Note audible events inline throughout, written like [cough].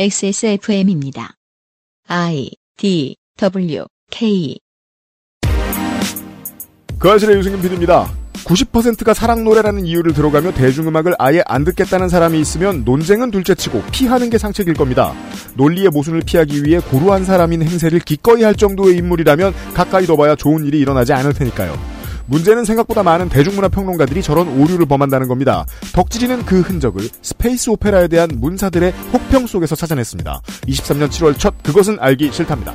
XSFM입니다. I D W K 그 아실의 유승균 PD입니다. 90%가 사랑 노래라는 이유를 들어가며 대중음악을 아예 안 듣겠다는 사람이 있으면 논쟁은 둘째치고 피하는 게 상책일 겁니다. 논리의 모순을 피하기 위해 고루한 사람인 행세를 기꺼이 할 정도의 인물이라면 가까이 둬봐야 좋은 일이 일어나지 않을 테니까요. 문제는 생각보다 많은 대중문화 평론가들이 저런 오류를 범한다는 겁니다. 덕질이는 그 흔적을 스페이스 오페라에 대한 문사들의 혹평 속에서 찾아냈습니다. 23년 7월 첫 그것은 알기 싫답니다.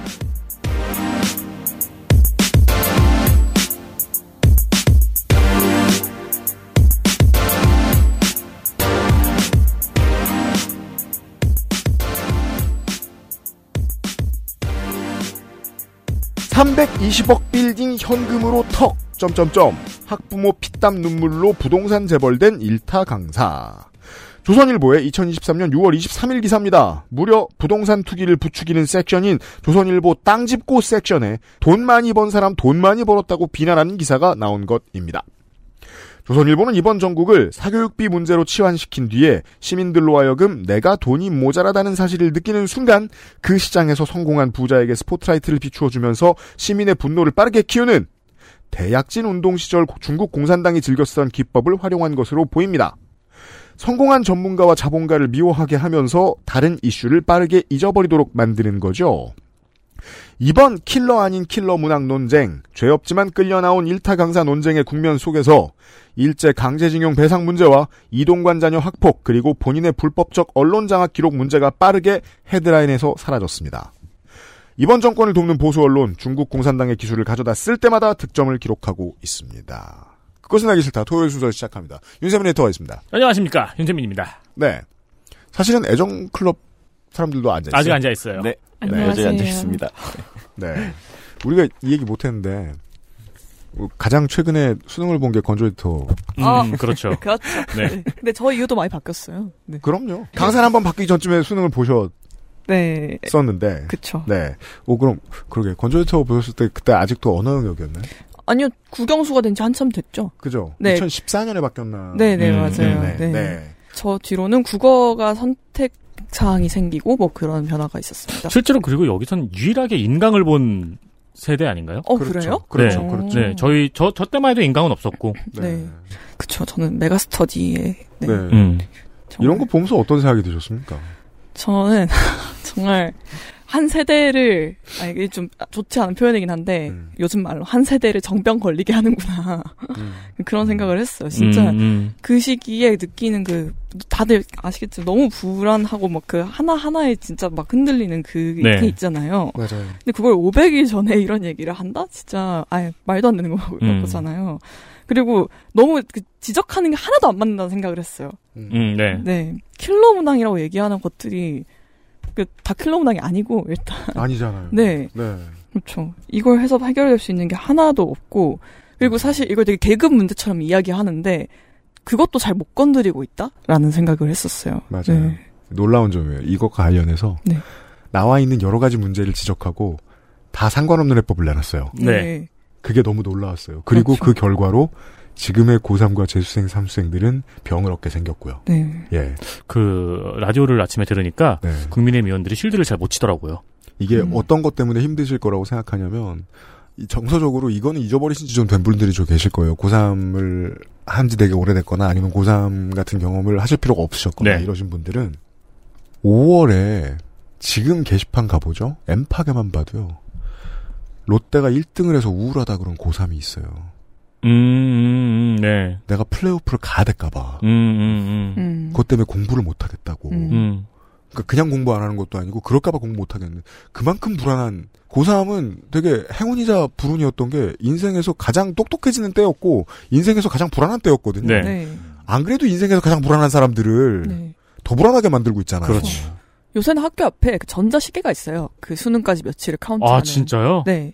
(320억) 빌딩 현금으로 턱 점점점 학부모 피땀 눈물로 부동산 재벌된 일타 강사. 조선일보의 2023년 6월 23일 기사입니다. 무려 부동산 투기를 부추기는 섹션인 조선일보 땅집고 섹션에 돈 많이 번 사람 돈 많이 벌었다고 비난하는 기사가 나온 것입니다. 조선일보는 이번 전국을 사교육비 문제로 치환시킨 뒤에 시민들로 하여금 내가 돈이 모자라다는 사실을 느끼는 순간 그 시장에서 성공한 부자에게 스포트라이트를 비추어주면서 시민의 분노를 빠르게 키우는 대약진 운동 시절 중국 공산당이 즐겨 쓰던 기법을 활용한 것으로 보입니다. 성공한 전문가와 자본가를 미워하게 하면서 다른 이슈를 빠르게 잊어버리도록 만드는 거죠. 이번 킬러 아닌 킬러 문학 논쟁, 죄 없지만 끌려 나온 일타 강사 논쟁의 국면 속에서 일제 강제징용 배상 문제와 이동관 자녀 학폭 그리고 본인의 불법적 언론 장악 기록 문제가 빠르게 헤드라인에서 사라졌습니다. 이번 정권을 돕는 보수 언론 중국 공산당의 기술을 가져다 쓸 때마다 득점을 기록하고 있습니다. 그것은 알기 싫다. 토요일 순서 시작합니다. 윤세민 에디터가 있습니다. 안녕하십니까 윤세민입니다. 네. 사실은 애정 클럽 사람들도 앉아 있어요. 아직 앉아 있어요. 네. 안녕하세요. 여전히 앉아 있습니다. [laughs] 네. 우리가 이 얘기 못 했는데 가장 최근에 수능을 본 게 건조 에디터. 음, 아. 그렇죠. [laughs] 그렇죠. 네. 네. 근데 저 이유도 많이 바뀌었어요. 네. 그럼요. 강산 한번 바뀌기 전쯤에 수능을 네. 보셨 었는데. 그쵸. 네. 오 그럼 그러게 건조 에디터 보셨을 때 그때 아직도 언어 영역이었나요? 아니요, 국영수가 된 지 한참 됐죠. 그죠? 네. 2014년에 바뀌었나? 네네, 음, 맞아요. 네. 네. 네. 저 뒤로는 국어가 선택 사항이 생기고 뭐 그런 변화가 있었습니다. 실제로 그리고 여기선 유일하게 인강을 본 세대 아닌가요? 어, 그렇죠. 그래요? 그렇죠. 네. 그렇죠. 네, 저희 저 저 때만 해도 인강은 없었고. 네. 그쵸. 저는 메가스터디에. 네. 네. 음. 이런 거 보면서 어떤 생각이 드셨습니까? 저는 [laughs] 정말 한 세대를 아 이게 좀 좋지 않은 표현이긴 한데 음. 요즘 말로 한 세대를 정병 걸리게 하는구나 음. [laughs] 그런 생각을 했어요. 진짜 음, 음. 그 시기에 느끼는 그 다들 아시겠지만 너무 불안하고 막 그 하나 하나에 진짜 막 흔들리는 그게 네. 있잖아요. 맞아요. 근데 그걸 500일 전에 이런 얘기를 한다? 진짜 아 말도 안 되는 거- 음. 거잖아요. 그리고 너무 그 지적하는 게 하나도 안 맞는다는 생각을 했어요. 음, 네. 네. 킬러 문항이라고 얘기하는 것들이 그다 킬러 문항이 아니고 일단 아니잖아요. 네. 네. 그렇죠. 이걸 해서 해결될 수 있는 게 하나도 없고 그리고 사실 이걸 되게 계급 문제처럼 이야기하는데 그것도 잘 못 건드리고 있다라는 생각을 했었어요. 맞아요. 네. 놀라운 점이에요. 이것과 관련해서 네. 나와 있는 여러 가지 문제를 지적하고 다 상관없는 해법을 내놨어요. 네. 그게 너무 놀라웠어요. 그리고 그렇죠. 그 결과로 지금의 고3과 재수생, 삼수생들은 병을 얻게 생겼고요. 네. 예. 그 라디오를 아침에 들으니까 네. 국민의힘 의원들이 실드를 잘 못 치더라고요. 이게 음. 어떤 것 때문에 힘드실 거라고 생각하냐면 이 정서적으로 이거는 잊어버리신 지 좀 된 분들이 좀 계실 거예요. 고3을 한 지 되게 오래됐거나 아니면 고3 같은 경험을 하실 필요가 없으셨거나 네. 이러신 분들은 5월에 지금 게시판 가보죠. 엠팍에만 봐도요. 롯데가 1등을 해서 우울하다 그런 고3이 있어요. 음, 음, 음, 네. 내가 플레이오프를 가야 될까봐. 음, 음, 음. 음. 그것 때문에 공부를 못하겠다고. 음. 음. 그러니까 그냥 공부 안 하는 것도 아니고 그럴까봐 공부 못하겠는. 그만큼 불안한. 고3은 되게 행운이자 불운이었던 게 인생에서 가장 똑똑해지는 때였고 인생에서 가장 불안한 때였거든요. 네. 네. 안 그래도 인생에서 가장 불안한 사람들을 네. 더 불안하게 만들고 있잖아요. 그렇죠. 요새는 학교 앞에 그 전자시계가 있어요. 그 수능까지 며칠을 카운트하는. 아, 진짜요? 네.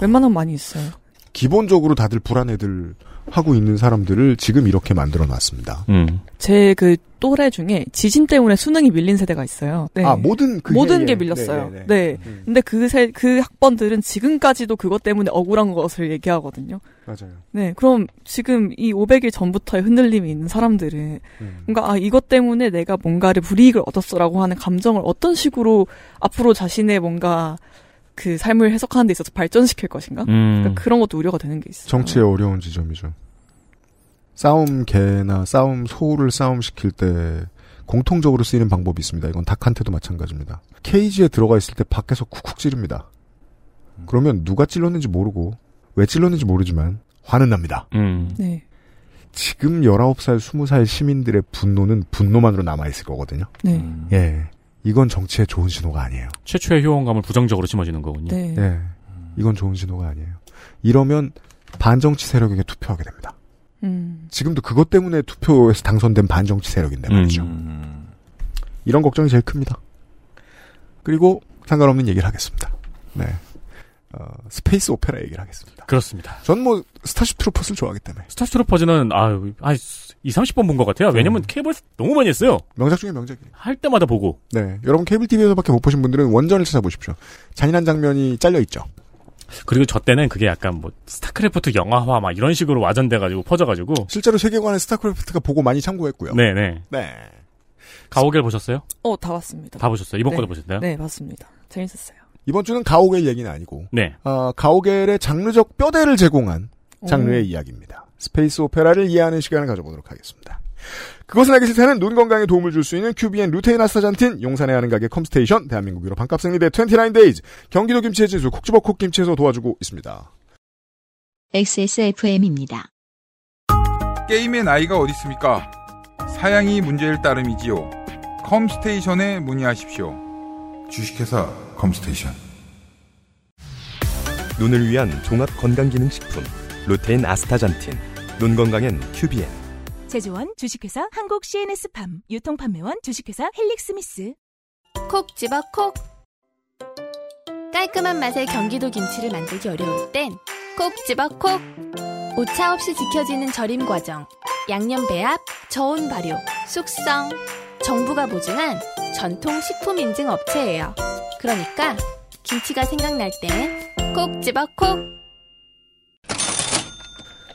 웬만하면 많이 있어요. 기본적으로 다들 불안해들 하고 있는 사람들을 지금 이렇게 만들어 놨습니다. 음. 제그 또래 중에 지진 때문에 수능이 밀린 세대가 있어요. 네. 아, 모든 그 모든 해에- 게 밀렸어요. 네, 네, 네. 네. 음, 근데 그 세, 그 학번들은 지금까지도 그것 때문에 억울한 것을 얘기하거든요. 맞아요. 네. 그럼 지금 이 500일 전부터의 흔들림이 있는 사람들은 음. 뭔가 아 이것 때문에 내가 뭔가를 불이익을 얻었어라고 하는 감정을 어떤 식으로 앞으로 자신의 뭔가 그 삶을 해석하는 데 있어서 발전시킬 것인가? 음. 그러니까 그런 것도 우려가 되는 게 있어요. 정치의 어려운 지점이죠. 싸움 개나 싸움 소를 싸움 시킬 때 공통적으로 쓰이는 방법이 있습니다. 이건 닭한테도 마찬가지입니다. 케이지에 들어가 있을 때 밖에서 쿡쿡 찌릅니다. 그러면 누가 찔렀는지 모르고 왜 찔렀는지 모르지만 화는 납니다. 음. 네. 지금 19살, 20살 시민들의 분노는 분노만으로 남아있을 거거든요. 네. 음. 예. 이건 정치의 좋은 신호가 아니에요. 최초의 효용감을 부정적으로 심어지는 거군요. 네. 예. 이건 좋은 신호가 아니에요. 이러면 반정치 세력에게 투표하게 됩니다. 음. 지금도 그것 때문에 투표에서 당선된 반정치 세력인데 말이죠. 음. 이런 걱정이 제일 큽니다. 그리고 상관없는 얘기를 하겠습니다. 네. 어, 스페이스 오페라 얘기를 하겠습니다. 그렇습니다. 전 뭐 스타쉽 트루퍼스를 좋아하기 때문에 스타쉽 트루퍼스는 아유, 한 2, 30번 본 것 같아요. 왜냐면 음. 케이블 너무 많이 했어요. 명작 중에 명작이에요. 할 때마다 보고. 네. 여러분 케이블 TV에서밖에 못 보신 분들은 원전을 찾아보십시오. 잔인한 장면이 잘려 있죠. 그리고 저 때는 그게 약간 뭐 스타크래프트 영화화 막 이런 식으로 와전돼가지고 퍼져가지고. 실제로 세계관의 스타크래프트가 보고 많이 참고했고요. 네네. 네. 가오갤 보셨어요? 어, 다 봤습니다. 다 보셨어요? 이번 네. 거도 보셨나요? 네, 맞습니다. 재밌었어요. 이번 주는 가오갤 얘기는 아니고 네. 어, 가오갤의 장르적 뼈대를 제공한 장르의 오. 이야기입니다. 스페이스 오페라를 이해하는 시간을 가져보도록 하겠습니다. 그것은 알기 싫다는 눈 건강에 도움을 줄 수 있는 큐비엔 루테인 아스타잔틴, 용산의 하는 가게 컴스테이션, 대한민국 유럽 반값 승리대 29데이즈, 경기도 김치의 진수 콕지버 콕김치에서 도와주고 있습니다. XSFM입니다. 게임의 나이가 어디 있습니까? 사양이 문제일 따름이지요. 컴스테이션에 문의하십시오. 주식회사 컴스테이션. 눈을 위한 종합 건강기능식품 루테인 아스타잔틴 눈 건강엔 큐비엔. 제조원 주식회사 한국 CNS팜 유통판매원 주식회사 헬릭스미스. 콕 집어 콕. 깔끔한 맛의 경기도 김치를 만들기 어려울 땐 콕 집어 콕. 오차 없이 지켜지는 절임 과정 양념 배합, 저온 발효, 숙성 정부가 보증한 전통 식품 인증 업체예요 그러니까 김치가 생각날 땐 콕 집어 콕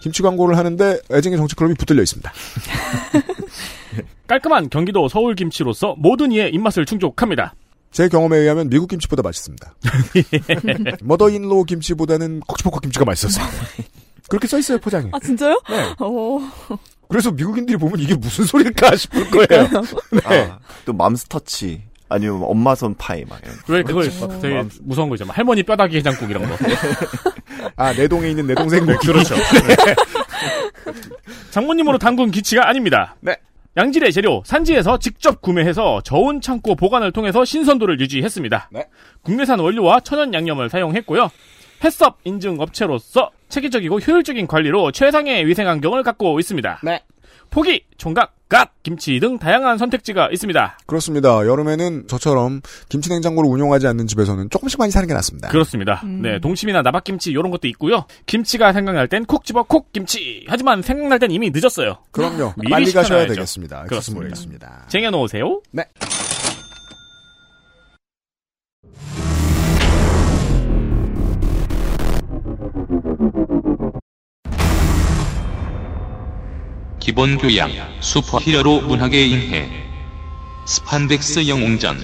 김치 광고를 하는데 애증의 정치클럽이 붙들려 있습니다. [laughs] 깔끔한 경기도 서울 김치로서 모든 이의 입맛을 충족합니다. 제 경험에 의하면 미국 김치보다 맛있습니다. [laughs] 머더인로 김치보다는 콕치포콕 김치가 맛있었어요. [laughs] 그렇게 써 있어요 포장에. 아, 진짜요? 네. 어. 그래서 미국인들이 보면 이게 무슨 소리일까 싶을 [laughs] 거예요. 네. 아, 또 맘스터치 아니면 엄마손 파이 막 이런. 왜 그걸 그렇죠. 되게 무서운 거 있잖아. 할머니 뼈다귀 해장국 이런 거. [laughs] 아, 내 동에 있는 내 동생 [laughs] 고기. 그렇죠. 장모님으로 담근 기치가 아닙니다. 네. 양질의 재료 산지에서 직접 구매해서 저온 창고 보관을 통해서 신선도를 유지했습니다. 네. 국내산 원료와 천연 양념을 사용했고요. 햇섭 인증 업체로서 체계적이고 효율적인 관리로 최상의 위생 환경을 갖고 있습니다. 네. 포기, 총각, 갓, 김치 등 다양한 선택지가 있습니다. 그렇습니다. 여름에는 저처럼 김치 냉장고를 운용하지 않는 집에서는 조금씩 많이 사는 게 낫습니다. 그렇습니다. 음. 네, 동치미나 나박김치 이런 것도 있고요. 김치가 생각날 땐 콕 집어 콕 김치. 하지만 생각날 땐 이미 늦었어요. 그럼요. 미리 빨리 가셔야. 되겠습니다. 그렇습니다. 쟁여놓으세요. 네. 기본 교양, 슈퍼 히어로 문학의 인해, 스판덱스 영웅전.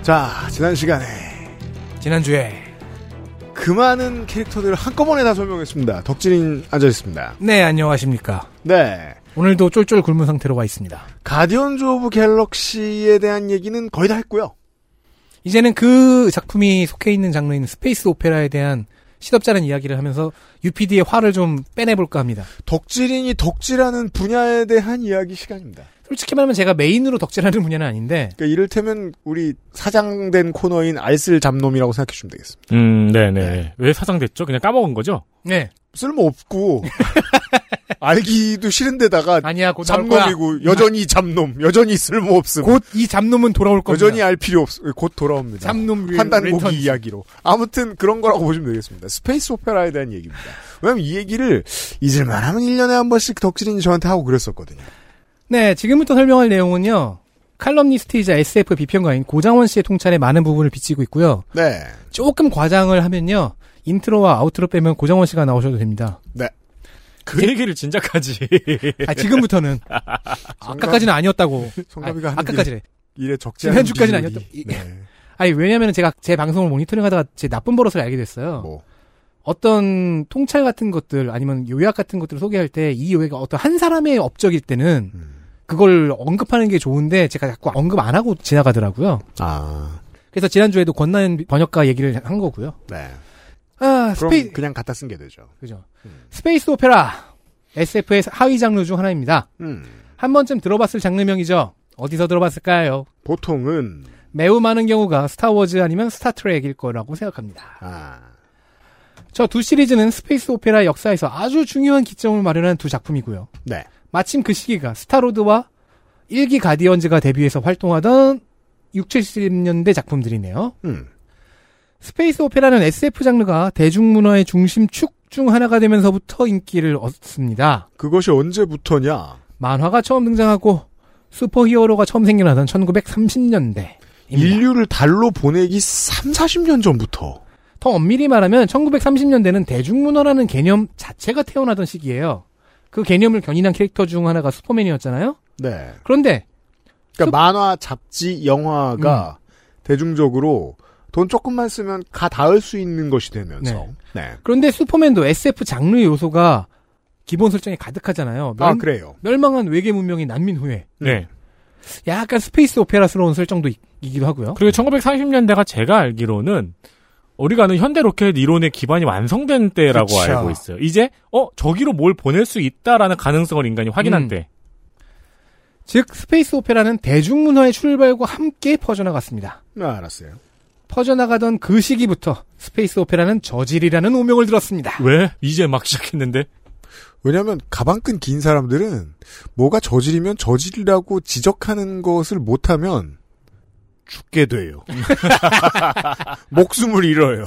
자, 지난 시간에 지난주에 그 많은 캐릭터들을 한꺼번에 다 설명했습니다. 덕질인 앉아있습니다. 네 안녕하십니까 네. 오늘도 쫄쫄 굶은 상태로 와 있습니다 가디언즈 오브 갤럭시에 대한 얘기는 거의 다 했고요. 이제는 그 작품이 속해 있는 장르인 space opera에 대한 시덥잖은 이야기를 하면서 UPD의 화를 좀 빼내볼까 합니다 덕질인이 덕질하는 분야에 대한 이야기 시간입니다. 솔직히 말하면 제가 메인으로 덕질하는 분야는 아닌데 그러니까 이를테면 우리 사장된 코너인 알쓸 잡놈이라고 생각해 주시면 되겠습니다. 음, 네네. 왜 사장됐죠? 그냥 까먹은 거죠? 네 쓸모 없고 [laughs] 알기도 싫은데다가 아니야, 곧. 잡놈이고 여전히 잡놈, 여전히 쓸모 없음. 곧 이 잡놈은 돌아올 겁니다. 여전히 알 필요 없, 곧 돌아옵니다. 잡놈 리- 환단고기. 이야기로. 아무튼 그런 거라고 보시면 되겠습니다. space opera에 대한 얘기입니다. 왜냐면 이 얘기를 잊을만 하면 1년에 한 번씩 덕질인이 저한테 하고 그랬었거든요. 네, 지금부터 설명할 내용은요. 칼럼니스트이자 SF 비평가인 고장원 씨의 통찰에 많은 부분을 빚지고 있고요. 네. 조금 과장을 하면요. 인트로와 아우트로 빼면 고장원 씨가 나오셔도 됩니다. 네. 그 얘기를 진작하지. 아, 지금부터는. [laughs] 아까까지는 아니었다고. 성가비가 아, 아까까지래. 일에 적지 않은 한 주까지는 비밀이. 아니었다. 네. [laughs] 아니, 왜냐면 제가 제 방송을 모니터링 하다가 제 나쁜 버릇을 알게 됐어요. 뭐. 어떤 통찰 같은 것들 아니면 요약 같은 것들을 소개할 때 이 요약이 어떤 한 사람의 업적일 때는 음. 그걸 언급하는 게 좋은데 제가 자꾸 언급 안 하고 지나가더라고요. 아. 그래서 지난주에도 권나연 번역가 얘기를 한 거고요. 네. 아, 스페이, 그냥 갖다 쓴 게 되죠. 그죠. space opera. SF의 하위 장르 중 하나입니다. 음. 한 번쯤 들어봤을 장르명이죠. 어디서 들어봤을까요? 보통은 매우 많은 경우가 스타워즈 아니면 스타트렉일 거라고 생각합니다. 아. 저 두 시리즈는 space opera 역사에서 아주 중요한 기점을 마련한 두 작품이고요. 네. 마침 그 시기가 스타로드와 1기 가디언즈가 데뷔해서 활동하던 6, 70년대 작품들이네요. 음. space opera는 SF 장르가 대중문화의 중심축 중 하나가 되면서부터 인기를 얻습니다. 그것이 언제부터냐? 만화가 처음 등장하고 슈퍼히어로가 처음 생겨나던 1930년대. 인류를 달로 보내기 3, 40년 전부터. 더 엄밀히 말하면 1930년대는 대중문화라는 개념 자체가 태어나던 시기예요. 그 개념을 견인한 캐릭터 중 하나가 슈퍼맨이었잖아요. 네. 그런데 그러니까 만화, 잡지, 영화가 대중적으로 돈 조금만 쓰면 가 닿을 수 있는 것이 되면서. 네. 그런데 슈퍼맨도 SF 장르 요소가 기본 설정에 가득하잖아요. 아, 그래요. 멸망한 외계 문명의 난민 후예 네. 약간 space opera스러운 설정도 있, 기도 하고요. 그리고 1930년대가 제가 알기로는 우리가 아는 현대 로켓 이론의 기반이 완성된 때라고 그쵸. 알고 있어요. 이제 어 저기로 뭘 보낼 수 있다라는 가능성을 인간이 확인한 음. 때. 즉 space opera는 대중문화의 출발과 함께 퍼져나갔습니다. 네, 알았어요. 퍼져나가던 그 시기부터 space opera는 저질이라는 오명을 들었습니다. 왜 이제 막 시작했는데? 왜냐하면 가방끈 긴 사람들은 뭐가 저질이면 저질이라고 지적하는 것을 못하면 죽게 돼요. [laughs] 목숨을 잃어요.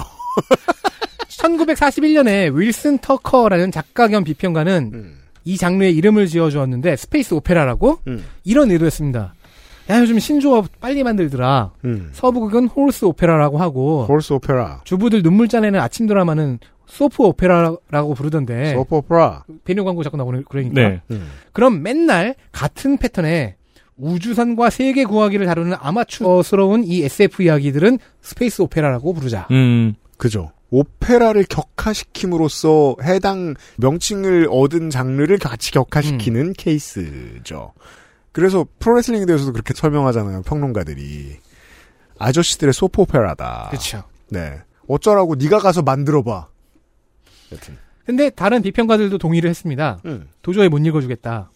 1941년에 윌슨 터커라는 작가 겸 비평가는 음. 이 장르의 이름을 지어주었는데 space opera라고 음. 이런 의도였습니다. 야 요즘 신조어 빨리 만들더라. 음. 서부극은 horse opera라고 하고 horse opera. 주부들 눈물 짜내는 아침 드라마는 soap opera라고 부르던데 soap opera. 비누 광고 자꾸 나오는 그러니까 네. 음. 그럼 맨날 같은 패턴의 우주선과 세계 구하기를 다루는 아마추어스러운 이 SF 이야기들은 space opera라고 부르자. 음. 그죠. 오페라를 격하시킴으로써 해당 명칭을 얻은 장르를 같이 격하시키는 음. 케이스죠. 그래서 프로레슬링에 대해서도 그렇게 설명하잖아요. 평론가들이. 아저씨들의 soap opera다. 그렇죠. 네. 어쩌라고 네가 가서 만들어봐. 여튼. 근데 다른 비평가들도 동의를 했습니다. 음. 도저히 못 읽어주겠다.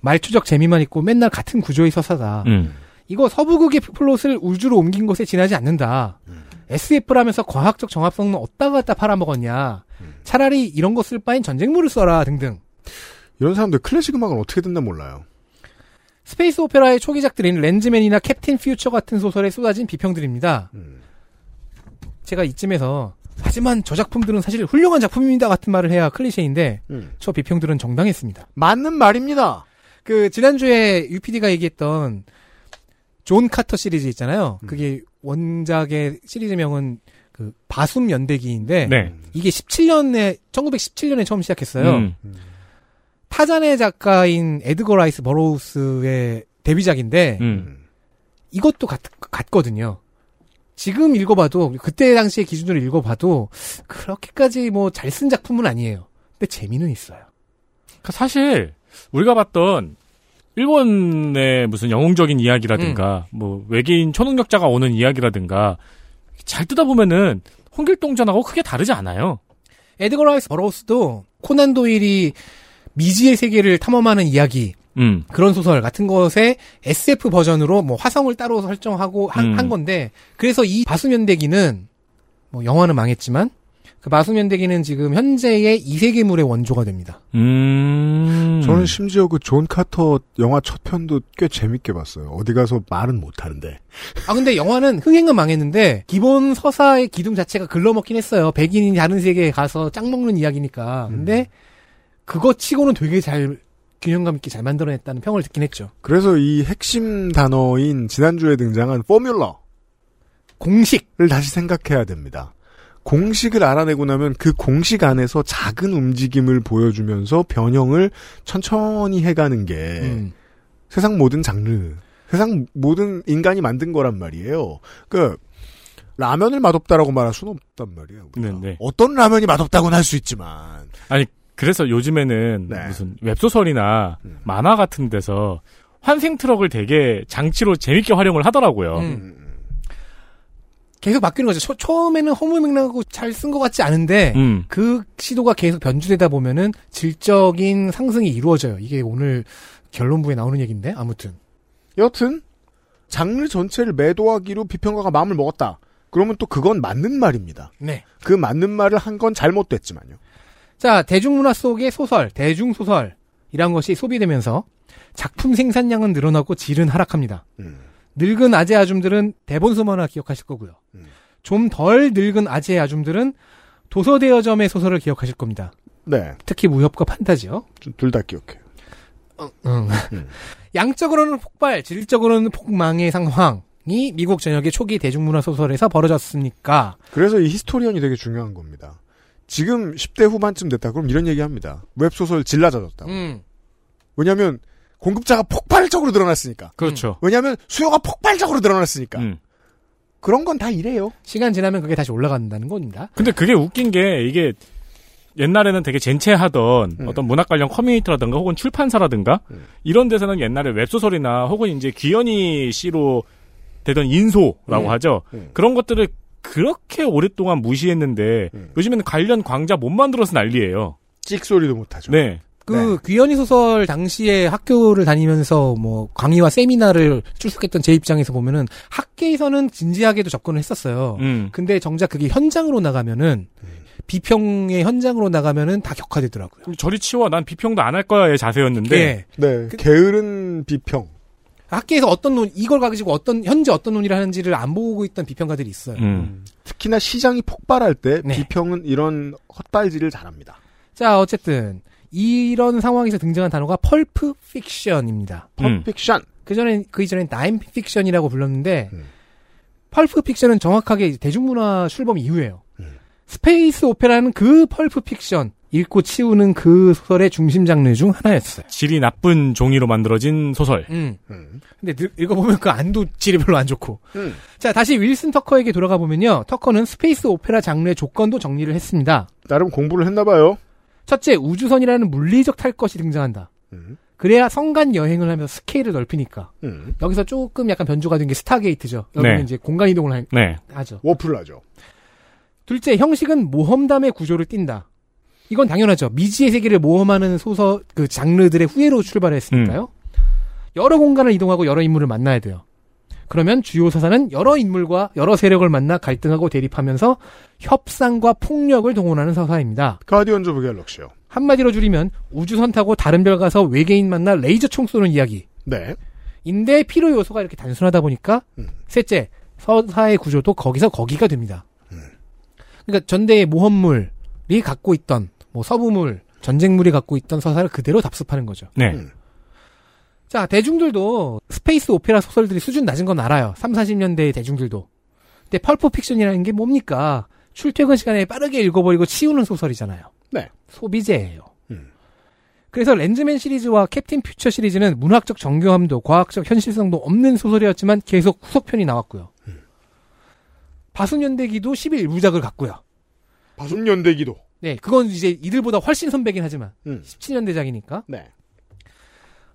말초적 재미만 있고 맨날 같은 구조의 서사다. 음. 이거 서부극의 플롯을 우주로 옮긴 것에 지나지 않는다. SF라면서 과학적 정합성은 어디다 갖다 팔아먹었냐. 차라리 이런 거 쓸 바엔 전쟁물을 써라 등등. 이런 사람들 클래식 음악을 어떻게 듣나 몰라요. space opera의 초기작들인 렌즈맨이나 캡틴 퓨처 같은 소설에 쏟아진 비평들입니다. 제가 이쯤에서 하지만 저 작품들은 사실 훌륭한 작품입니다 같은 말을 해야 클리셰인데 음. 저 비평들은 정당했습니다. 맞는 말입니다. 그 지난주에 UPD가 얘기했던 존 카터 시리즈 있잖아요. 그게 원작의 시리즈명은 그 바숨 연대기인데 네. 이게 17년에 1917년에 처음 시작했어요. 음. 타잔의 작가인 에드거 라이스 버로우스의 데뷔작인데 음. 이것도 같, 같거든요. 지금 읽어봐도 그때 당시의 기준으로 읽어봐도 그렇게까지 뭐 잘 쓴 작품은 아니에요. 근데 재미는 있어요. 그러니까 사실 우리가 봤던 일본의 무슨 영웅적인 이야기라든가 뭐 외계인 초능력자가 오는 이야기라든가 잘 뜯어 보면은 홍길동전하고 크게 다르지 않아요. 에드거 라이스 버로우스도 코난 도일이 미지의 세계를 탐험하는 이야기 음. 그런 소설 같은 것에 SF 버전으로 뭐 화성을 따로 설정하고 한, 음. 한 건데 그래서 이 바숨 연대기는 뭐 영화는 망했지만 그 바숨 연대기는 지금 현재의 이세계물의 원조가 됩니다. 음. 저는 심지어 그 존 카터 영화 첫 편도 꽤 재밌게 봤어요. 어디 가서 말은 못 하는데. 아 근데 영화는 흥행은 망했는데 기본 서사의 기둥 자체가 글러먹긴 했어요. 백인이 다른 세계에 가서 짱 먹는 이야기니까. 근데 그거 치고는 되게 잘 균형감 있게 잘 만들어냈다는 평을 듣긴 했죠. 그래서 이 핵심 단어인 지난주에 등장한 포뮬러 공식을 다시 생각해야 됩니다. 공식을 알아내고 나면 그 공식 안에서 작은 움직임을 보여주면서 변형을 천천히 해가는 게 음. 세상 모든 장르, 세상 모든 인간이 만든 거란 말이에요. 그 라면을 맛없다라고 말할 수는 없단 말이에요. 네네. 어떤 라면이 맛없다고는 할 수 있지만 아니 그래서 요즘에는 네. 무슨 웹소설이나 음. 만화 같은 데서 환생 트럭을 되게 장치로 재밌게 활용을 하더라고요. 음. 계속 바뀌는 거죠. 초, 처음에는 허무맹랑하고 잘 쓴 것 같지 않은데 음. 그 시도가 계속 변주되다 보면은 질적인 상승이 이루어져요. 이게 오늘 결론부에 나오는 얘기인데 아무튼 여튼 장르 전체를 매도하기로 비평가가 마음을 먹었다. 그러면 또 그건 맞는 말입니다. 네. 그 맞는 말을 한 건 잘못됐지만요. 자, 대중문화 속의 소설, 대중소설이란 것이 소비되면서 작품 생산량은 늘어나고 질은 하락합니다. 늙은 아재 아줌들은 대본 소만화 기억하실 거고요. 좀덜 늙은 아재 아줌들은 도서대여점의 소설을 기억하실 겁니다. 네. 특히 무협과 판타지요. 둘 다 기억해요. 응. [laughs] 양적으로는 폭발, 질적으로는 폭망의 상황 이 미국 전역의 초기 대중문화 소설에서 벌어졌습니까? 그래서 이 historian이 되게 중요한 겁니다. 지금 10대 후반쯤 됐다. 그럼 이런 얘기 합니다. 웹소설 질 낮아졌다. 음. 왜냐면, 공급자가 폭발적으로 늘어났으니까. 그렇죠. 왜냐면, 수요가 폭발적으로 늘어났으니까. 음. 그런 건 다 이래요. 시간 지나면 그게 다시 올라간다는 겁니다. 근데 그게 웃긴 게 이게 옛날에는 되게 젠체하던 어떤 문학 관련 커뮤니티라든가 혹은 출판사라든가 이런 데서는 옛날에 웹소설이나 혹은 이제 귀연이 씨로 되던 인소라고 음. 하죠. 음. 그런 것들을 그렇게 오랫동안 무시했는데 요즘에는 관련 광자 못 만들어서 난리예요. 찍소리도 못하죠. 네. 그 귀연이 소설 당시에 학교를 다니면서 뭐 강의와 세미나를 출석했던 제 입장에서 보면은 학계에서는 진지하게도 접근을 했었어요. 음. 근데 정작 그게 현장으로 나가면은 비평의 현장으로 나가면은 다 격하되더라고요. 저리 치워 난 비평도 안 할 거야의 자세였는데 예. 네. 게으른 비평. 학계에서 어떤 논 이걸 가지고 어떤 현재 어떤 논의를 하는지를 안 보고 있던 비평가들이 있어요. 음. 특히나 시장이 폭발할 때 네. 비평은 이런 헛발질을 잘합니다. 자, 어쨌든 이런 상황에서 등장한 단어가 pulp fiction입니다. 음. 픽션. 그 전에 그 이전엔 dime fiction이라고 불렀는데 pulp fiction은 정확하게 대중문화 출범 이후에요. space opera는 그 pulp fiction 읽고 치우는 그 소설의 중심 장르 중 하나였어요. 질이 나쁜 종이로 만들어진 소설. 음. 근데 늘- 읽어보면 그 안도 질이 별로 안 좋고. 음. 자, 다시 윌슨 터커에게 돌아가 보면요. 터커는 space opera 장르의 조건도 정리를 했습니다. 나름 공부를 했나봐요. 첫째, 우주선이라는 물리적 탈 것이 등장한다. 그래야 성간 여행을 하면서 스케일을 넓히니까. 음. 여기서 조금 약간 변주가 된 게 스타게이트죠. 여기는 네. 이제 공간 이동을 하, 네. 하죠. warp를 하죠. 둘째, 형식은 모험담의 구조를 띈다. 이건 당연하죠. 미지의 세계를 모험하는 소설, 그 장르들의 후예로 출발했으니까요. 여러 공간을 이동하고 여러 인물을 만나야 돼요. 그러면 주요 서사는 여러 인물과 여러 세력을 만나 갈등하고 대립하면서 협상과 폭력을 동원하는 서사입니다. 가디언즈 오브 갤럭시요. 한마디로 줄이면 우주선 타고 다른 별 가서 외계인 만나 레이저 총 쏘는 이야기. 네. 인데 필요 요소가 이렇게 단순하다 보니까 셋째 서사의 구조도 거기서 거기가 됩니다. 그러니까 전대의 모험물이 갖고 있던 뭐 서부물, 전쟁물이 갖고 있던 서사를 그대로 답습하는 거죠. 네. 자, 대중들도 space opera 소설들이 수준 낮은 건 알아요. 3, 40년대의 대중들도. 근데 pulp fiction이라는 게 뭡니까? 출퇴근 시간에 빠르게 읽어버리고 치우는 소설이잖아요. 네. 소비재예요. 그래서 렌즈맨 시리즈와 캡틴 퓨처 시리즈는 문학적 정교함도 과학적 현실성도 없는 소설이었지만 계속 후속편이 나왔고요. 바순연대기도 11부작을 갖고요. 바순연대기도. 네, 그건 이제 이들보다 훨씬 선배긴 하지만 음. 17년대작이니까. 네.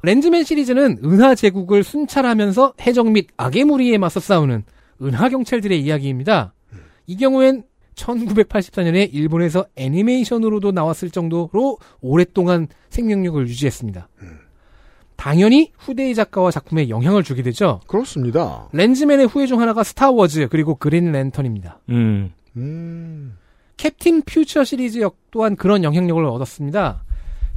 렌즈맨 시리즈는 은하 제국을 순찰하면서 해적 및 악의 무리에 맞서 싸우는 은하 경찰들의 이야기입니다. 이 경우엔 1984년에 일본에서 애니메이션으로도 나왔을 정도로 오랫동안 생명력을 유지했습니다. 당연히 후대의 작가와 작품에 영향을 주게 되죠. 그렇습니다. 렌즈맨의 후예 중 하나가 스타워즈 그리고 그린 랜턴입니다. 음. 음. 캡틴 퓨처 시리즈 역 또한 그런 영향력을 얻었습니다.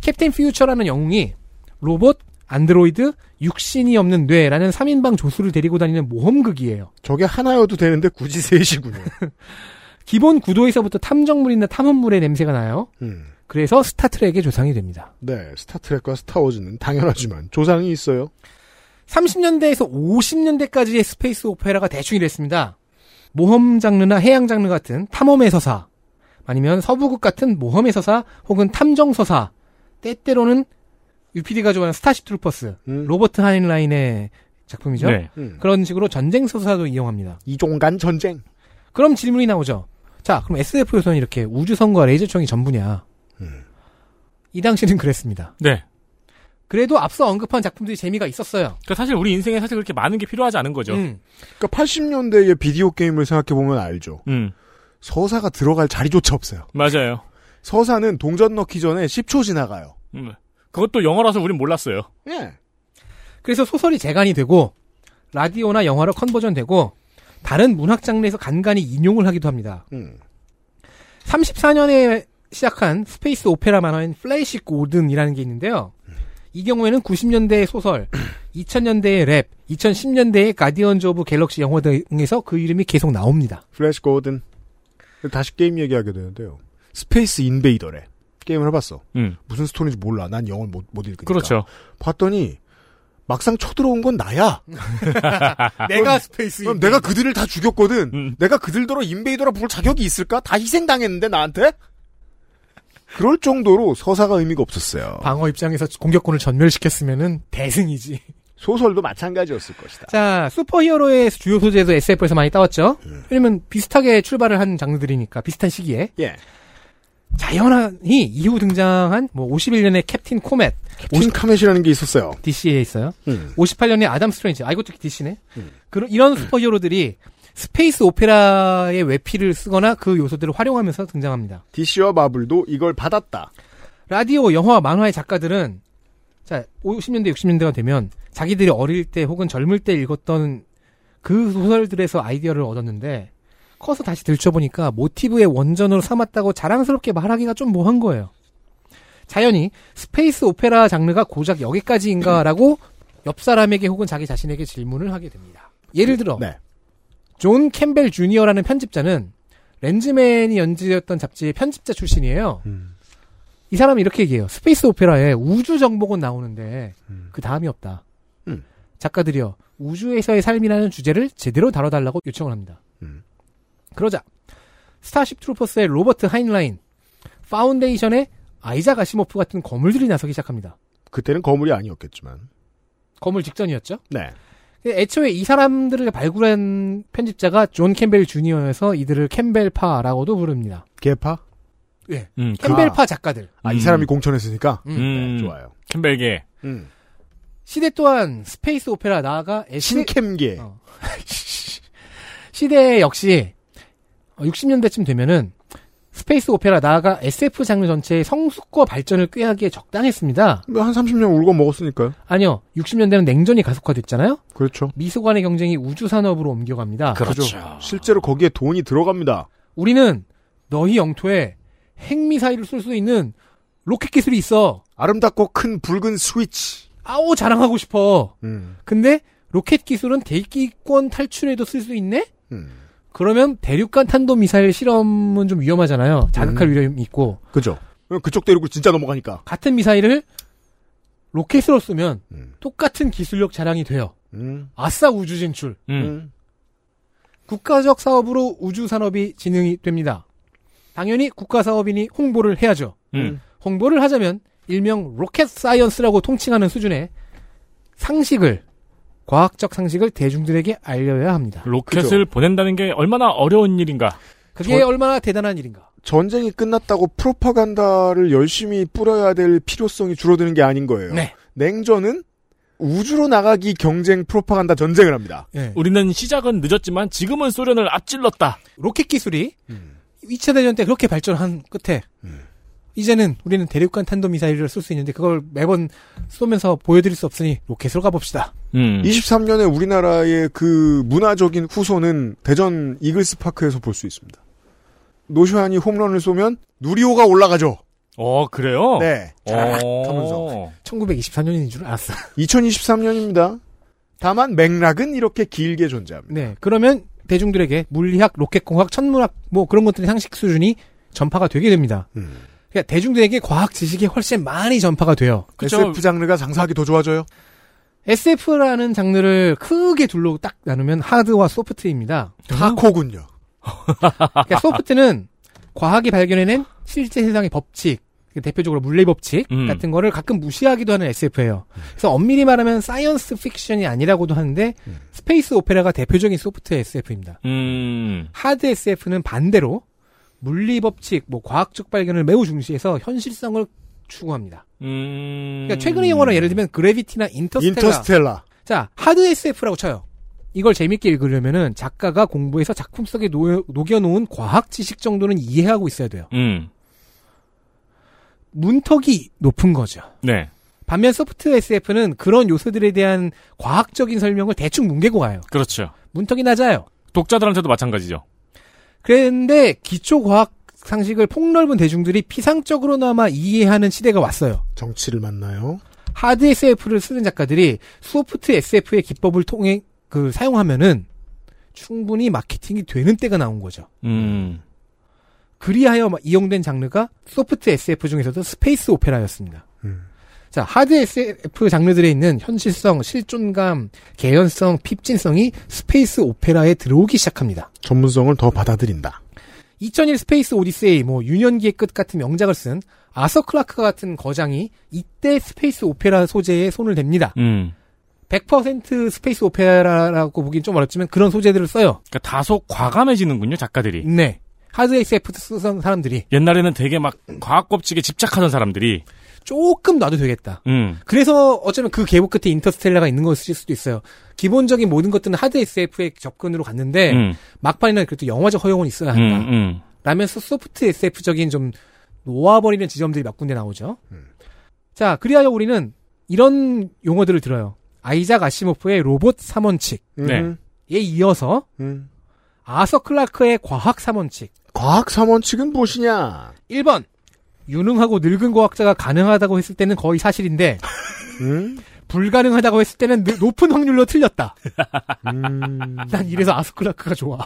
캡틴 퓨처라는 영웅이 로봇, 안드로이드, 육신이 없는 뇌라는 3인방 조수를 데리고 다니는 모험극이에요. 저게 하나여도 되는데 굳이 셋이군요. [laughs] 기본 구도에서부터 탐정물이나 탐험물의 냄새가 나요. 음. 그래서 스타트렉의 조상이 됩니다. 네, 스타트렉과 스타워즈는 당연하지만 조상이 있어요. 30년대에서 50년대까지의 space opera가 대충 이랬습니다. 모험 장르나 해양 장르 같은 탐험의 서사, 아니면 서부극 같은 모험의 서사 혹은 탐정 서사, 때때로는 UPD가 좋아하는 스타쉽 트루퍼스, 로버트 하인라인의 작품이죠. 네. 음. 그런 식으로 전쟁 서사도 이용합니다. 이종간 전쟁. 그럼 질문이 나오죠. 자, 그럼 SF 요소는 이렇게 우주선과 레이저총이 전부냐? 이 당시는 [laughs] 그랬습니다. 네. 그래도 앞서 언급한 작품들이 재미가 있었어요. 그러니까 사실 우리 인생에 사실 그렇게 많은 게 필요하지 않은 거죠. 음. 그러니까 80년대의 비디오 게임을 생각해 보면 알죠. 음. 서사가 들어갈 자리조차 없어요. 맞아요. 서사는 동전 넣기 전에 10초 지나가요. 음. 그것도 영어라서 우린 몰랐어요. 예. 그래서 소설이 재간이 되고 라디오나 영화로 conversion되고 다른 문학 장르에서 간간히 인용을 하기도 합니다. 음. 34년에 시작한 space opera 만화인 플래시 고든이라는 게 있는데요. 이 경우에는 90년대의 소설, [clears throat] 2000년대의 랩, 2010년대의 가디언즈 오브 갤럭시 영화 등에서 그 이름이 계속 나옵니다. 플래시 고든. 다시 게임 얘기하게 되는데요. 스페이스 인베이더래. 게임을 해봤어. 음. 무슨 스토리인지 몰라. 난 영어를 못, 못 읽으니까. 그렇죠. 봤더니 막상 쳐들어온 건 나야. [laughs] 내가 스페이스 그럼 내가 그들을 다 죽였거든. 음. 내가 그들더러 invader라 부를 자격이 있을까? 다 희생당했는데 나한테? 그럴 정도로 서사가 의미가 없었어요. 방어 입장에서 공격권을 전멸시켰으면은 대승이지. 소설도 마찬가지였을 것이다. 자, 슈퍼히어로의 주요 소재도 SF에서 많이 따왔죠. 음. 왜냐면 비슷하게 출발을 한 장르들이니까 비슷한 시기에. 예. 자연히 이후 등장한 뭐 51년의 캡틴 코멧, 캡틴 카멧이라는 게 있었어요. DC에 있어요. 음. 58년에 아담 스트레인지. 아, 이것도 DC네. 그런, 이런 슈퍼히어로들이 space opera의 외피를 쓰거나 그 요소들을 활용하면서 등장합니다. DC와 마블도 이걸 받았다. 라디오, 영화, 만화의 작가들은 자, 50년대, 60년대가 되면 자기들이 어릴 때 혹은 젊을 때 읽었던 그 소설들에서 아이디어를 얻었는데 커서 다시 들춰보니까 모티브의 원전으로 삼았다고 자랑스럽게 말하기가 좀 뭐한 거예요. 자연히 space opera 장르가 고작 여기까지인가라고 옆 사람에게 혹은 자기 자신에게 질문을 하게 됩니다. 예를 들어 네. 존 캠벨 주니어라는 편집자는 렌즈맨이 연재했던 잡지의 편집자 출신이에요. 이 사람이 이렇게 얘기해요. 스페이스 오페라에 우주 정복은 나오는데 그 다음이 없다. 음. 작가들이요. 우주에서의 삶이라는 주제를 제대로 다뤄달라고 요청을 합니다. 음. 그러자 스타쉽 트루퍼스의 로버트 하인라인, 파운데이션의 아이작 아시모프 같은 거물들이 나서기 시작합니다. 그때는 거물이 아니었겠지만. 거물 직전이었죠. 네. 애초에 이 사람들을 발굴한 편집자가 존 캠벨 주니어여서 이들을 캠벨파라고도 부릅니다. 계파? 예. 음, 캠벨파 작가들. 아, 이 사람이 공천했으니까? 음. 음, 네, 좋아요. 캠벨계. 음. 시대 또한 스페이스 오페라 나아가 S... 신캠계. 어. [laughs] 시대 역시 60년대쯤 되면은 스페이스 오페라 나아가 SF 장르 전체의 성숙과 발전을 꾀하기에 적당했습니다. 뭐 한 30년 울궈먹었으니까요. 아니요. 60년대는 냉전이 가속화됐잖아요. 그렇죠. 미소 간의 경쟁이 우주 산업으로 옮겨갑니다. 그렇죠. 실제로 거기에 돈이 들어갑니다. 우리는 너희 영토에 핵미사일을 쏠 수 있는 로켓 기술이 있어. 아름답고 큰 붉은 스위치. 아오 자랑하고 싶어. 음. 근데 로켓 기술은 대기권 탈출에도 쓸 수 있네? 음. 그러면 대륙간 탄도 미사일 실험은 좀 위험하잖아요. 자극할 음. 위험이 있고. 그죠. 그쪽 대륙을 진짜 넘어가니까. 같은 미사일을 로켓으로 쏘면 음. 똑같은 기술력 자랑이 돼요. 음. 아싸 우주 진출. 음. 음. 국가적 사업으로 우주 산업이 진행이 됩니다. 당연히 국가 사업이니 홍보를 해야죠. 음. 홍보를 하자면 일명 rocket science라고 통칭하는 수준의 상식을 과학적 상식을 대중들에게 알려야 합니다. 로켓을 보낸다는 게 얼마나 어려운 일인가. 그게 저- 얼마나 대단한 일인가. 전쟁이 끝났다고 프로파간다를 열심히 뿌려야 될 필요성이 줄어드는 게 아닌 거예요. 네. 냉전은 우주로 나가기 경쟁 프로파간다 전쟁을 합니다. 예. 우리는 시작은 늦었지만 지금은 소련을 앞질렀다. 로켓 기술이 2차 대전 때 그렇게 발전한 끝에 이제는 우리는 대륙간 탄도 미사일을 쏠수 있는데 그걸 매번 쏘면서 보여드릴 수 없으니 로켓으로 가봅시다. 음. 23년에 우리나라의 그 문화적인 후손은 대전 이글스 파크에서 볼 수 있습니다. 노시환이 홈런을 쏘면 누리호가 올라가죠. 어, 그래요? 네. 어. 하면서. 1924년인 줄 알았어. 2023년입니다. 다만 맥락은 이렇게 길게 존재합니다. 네. 그러면 대중들에게 물리학, 로켓공학, 천문학 뭐 그런 것들의 상식 수준이 전파가 되게 됩니다. 음. 그러니까 대중들에게 과학 지식이 훨씬 많이 전파가 돼요. SF 장르가 장사하기 더 좋아져요. SF라는 장르를 크게 둘로 딱 나누면 하드와 소프트입니다. 하코군요. 그러니까 소프트는 과학이 발견해낸 실제 세상의 법칙, 대표적으로 물리 법칙 음. 같은 거를 가끔 무시하기도 하는 SF예요. 그래서 엄밀히 말하면 사이언스 픽션이 아니라고도 하는데 스페이스 오페라가 대표적인 소프트 SF입니다. 음. 하드 SF는 반대로 물리 법칙, 뭐 과학적 발견을 매우 중시해서 현실성을 추구합니다. 음. 그러니까 최근의 영화로 예를 들면 그래비티나 인터스텔라. 인터스텔라. 자, 하드 SF라고 쳐요. 이걸 재밌게 읽으려면은 작가가 공부해서 작품 속에 놓여, 녹여놓은 과학 지식 정도는 이해하고 있어야 돼요. 음. 문턱이 높은 거죠. 네. 반면 소프트 SF는 그런 요소들에 대한 과학적인 설명을 대충 뭉개고 가요. 그렇죠. 문턱이 낮아요. 독자들한테도 마찬가지죠. 그런데 기초 과학 상식을 폭넓은 대중들이 피상적으로나마 이해하는 시대가 왔어요. 정치를 만나요. 하드 SF를 쓰는 작가들이 소프트 SF의 기법을 통해 그 사용하면은 충분히 마케팅이 되는 때가 나온 거죠. 음. 그리하여 이용된 장르가 소프트 SF 중에서도 스페이스 오페라였습니다. 자, 하드 SF 장르들에 있는 현실성, 실존감, 개연성, 핍진성이 스페이스 오페라에 들어오기 시작합니다. 전문성을 더 받아들인다. 2001 스페이스 오디세이, 뭐 유년기의 끝 같은 명작을 쓴 아서 클라크 같은 거장이 이때 스페이스 오페라 소재에 손을 댑니다. 음. 100% 스페이스 오페라라고 보긴 좀 어렵지만 그런 소재들을 써요. 그러니까 다소 과감해지는군요, 작가들이. 네. 하드 SF 쓰던 사람들이 옛날에는 되게 막 과학 법칙에 집착하던 사람들이 조금 놔도 되겠다. 음. 그래서 어쩌면 그 계보 끝에 인터스텔라가 있는 것일 수도 있어요. 기본적인 모든 것들은 하드 SF의 접근으로 갔는데 음. 막판에는 그래도 영화적 허용은 있어야 음, 한다. 음. 라면서 소프트 SF적인 좀 놓아버리는 지점들이 몇 군데 나오죠. 자, 그리하여 우리는 이런 용어들을 들어요. 아이작 아시모프의 로봇 3원칙. 네. 에 이어서 음. 아서 클라크의 과학 3원칙. 과학 3원칙은 무엇이냐? 1번. 유능하고 늙은 과학자가 가능하다고 했을 때는 거의 사실인데 음? 불가능하다고 했을 때는 느- 높은 확률로 틀렸다. 음. 난 이래서 아스클라크가 좋아.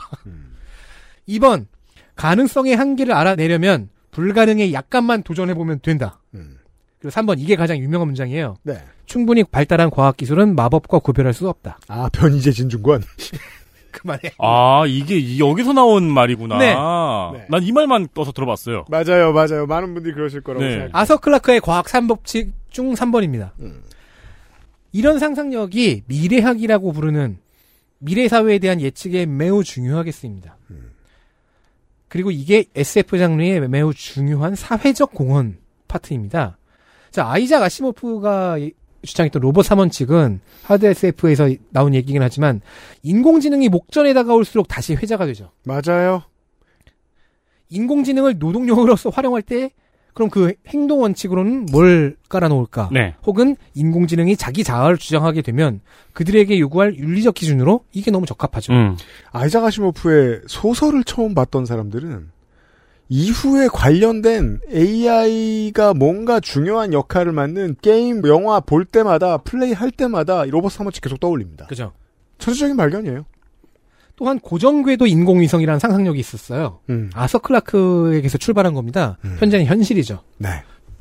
2번. 가능성의 한계를 알아내려면 불가능에 약간만 도전해보면 된다. 그리고 3번. 이게 가장 유명한 문장이에요. 네. 충분히 발달한 과학 기술은 마법과 구별할 수 없다. 아, 변이제 진중권. [laughs] 그만해. 아, 이게 이- 여기서 나온 말이구나. 네. 네. 난 이 말만 떠서 들어봤어요. 맞아요, 맞아요. 많은 분들이 그러실 거라고 네. 생각합니다. 아서 클라크의 과학 3법칙 중 3번입니다. 이런 상상력이 미래학이라고 부르는 미래 사회에 대한 예측에 매우 중요하게 쓰입니다. 그리고 이게 SF 장르의 매우 중요한 사회적 공헌 파트입니다. 자, 아이작 아시모프가 이- 주장했던 로봇 3원칙은 하드 SF에서 나온 얘기긴 하지만 인공지능이 목전에 다가올수록 다시 회자가 되죠. 맞아요. 인공지능을 노동력으로서 활용할 때 그럼 그 행동 원칙으로는 뭘 깔아놓을까? 네. 혹은 인공지능이 자기 자아를 주장하게 되면 그들에게 요구할 윤리적 기준으로 이게 너무 적합하죠. 음. 아이작 아시모프의 소설을 처음 봤던 사람들은 이후에 관련된 AI가 뭔가 중요한 역할을 맡는 게임, 영화 볼 때마다 플레이 할 때마다 이 로봇 3원칙 계속 떠올립니다. 그죠. 천재적인 발견이에요. 또한 고정궤도 인공위성이라는 상상력이 있었어요. 음. 아서 클라크에게서 출발한 겁니다. 현재는 현실이죠. 네.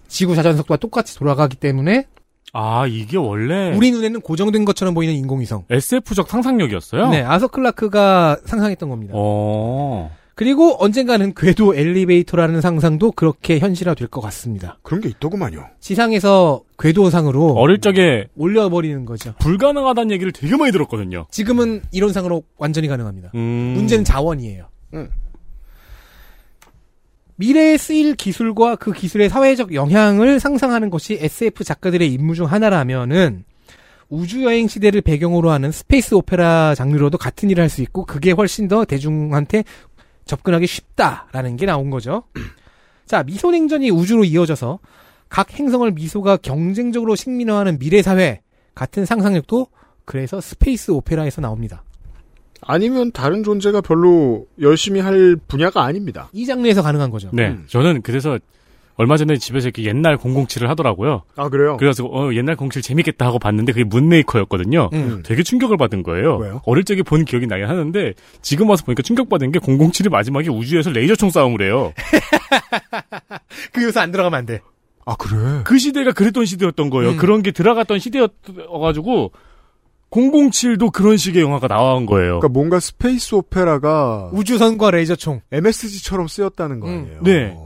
지구 자전속도와 똑같이 돌아가기 때문에 아, 이게 원래 우리 눈에는 고정된 것처럼 보이는 인공위성. SF적 상상력이었어요? 네, 아서 클라크가 상상했던 겁니다. 어. 그리고 언젠가는 궤도 엘리베이터라는 상상도 그렇게 현실화 될 것 같습니다. 그런 게 있더구만요. 지상에서 궤도상으로 어릴 적에 올려버리는 거죠. 불가능하다는 얘기를 되게 많이 들었거든요. 지금은 이론상으로 완전히 가능합니다. 음. 문제는 자원이에요. 음. 미래에 쓰일 기술과 그 기술의 사회적 영향을 상상하는 것이 SF 작가들의 임무 중 하나라면은 우주여행 시대를 배경으로 하는 스페이스 오페라 장르로도 같은 일을 할 수 있고 그게 훨씬 더 대중한테 접근하기 쉽다라는 게 나온 거죠. [clears throat] 자, 미소냉전이 우주로 이어져서 각 행성을 미소가 경쟁적으로 식민화하는 미래 사회 같은 상상력도 그래서 스페이스 오페라에서 나옵니다. 아니면 다른 존재가 별로 열심히 할 분야가 아닙니다. 이 장르에서 가능한 거죠. 네. 음. 저는 그래서 얼마 전에 집에서 이렇게 옛날 007을 하더라고요. 아 그래요? 그래서 어, 옛날 007 재밌겠다 하고 봤는데 그게 문레이커였거든요. 음. 되게 충격을 받은 거예요. 왜요? 어릴 적에 본 기억이 나긴 하는데 지금 와서 보니까 충격받은 게 007이 마지막에 우주에서 레이저총 싸움을 해요. [laughs] 그 요소 안 들어가면 안 돼. 아 그래? 그 시대가 그랬던 시대였던 거예요. 음. 그런 게 들어갔던 시대여가지고 007도 그런 식의 영화가 나온 거예요. 그러니까 뭔가 스페이스 오페라가 우주선과 레이저총. MSG처럼 쓰였다는 거 음. 아니에요? 네.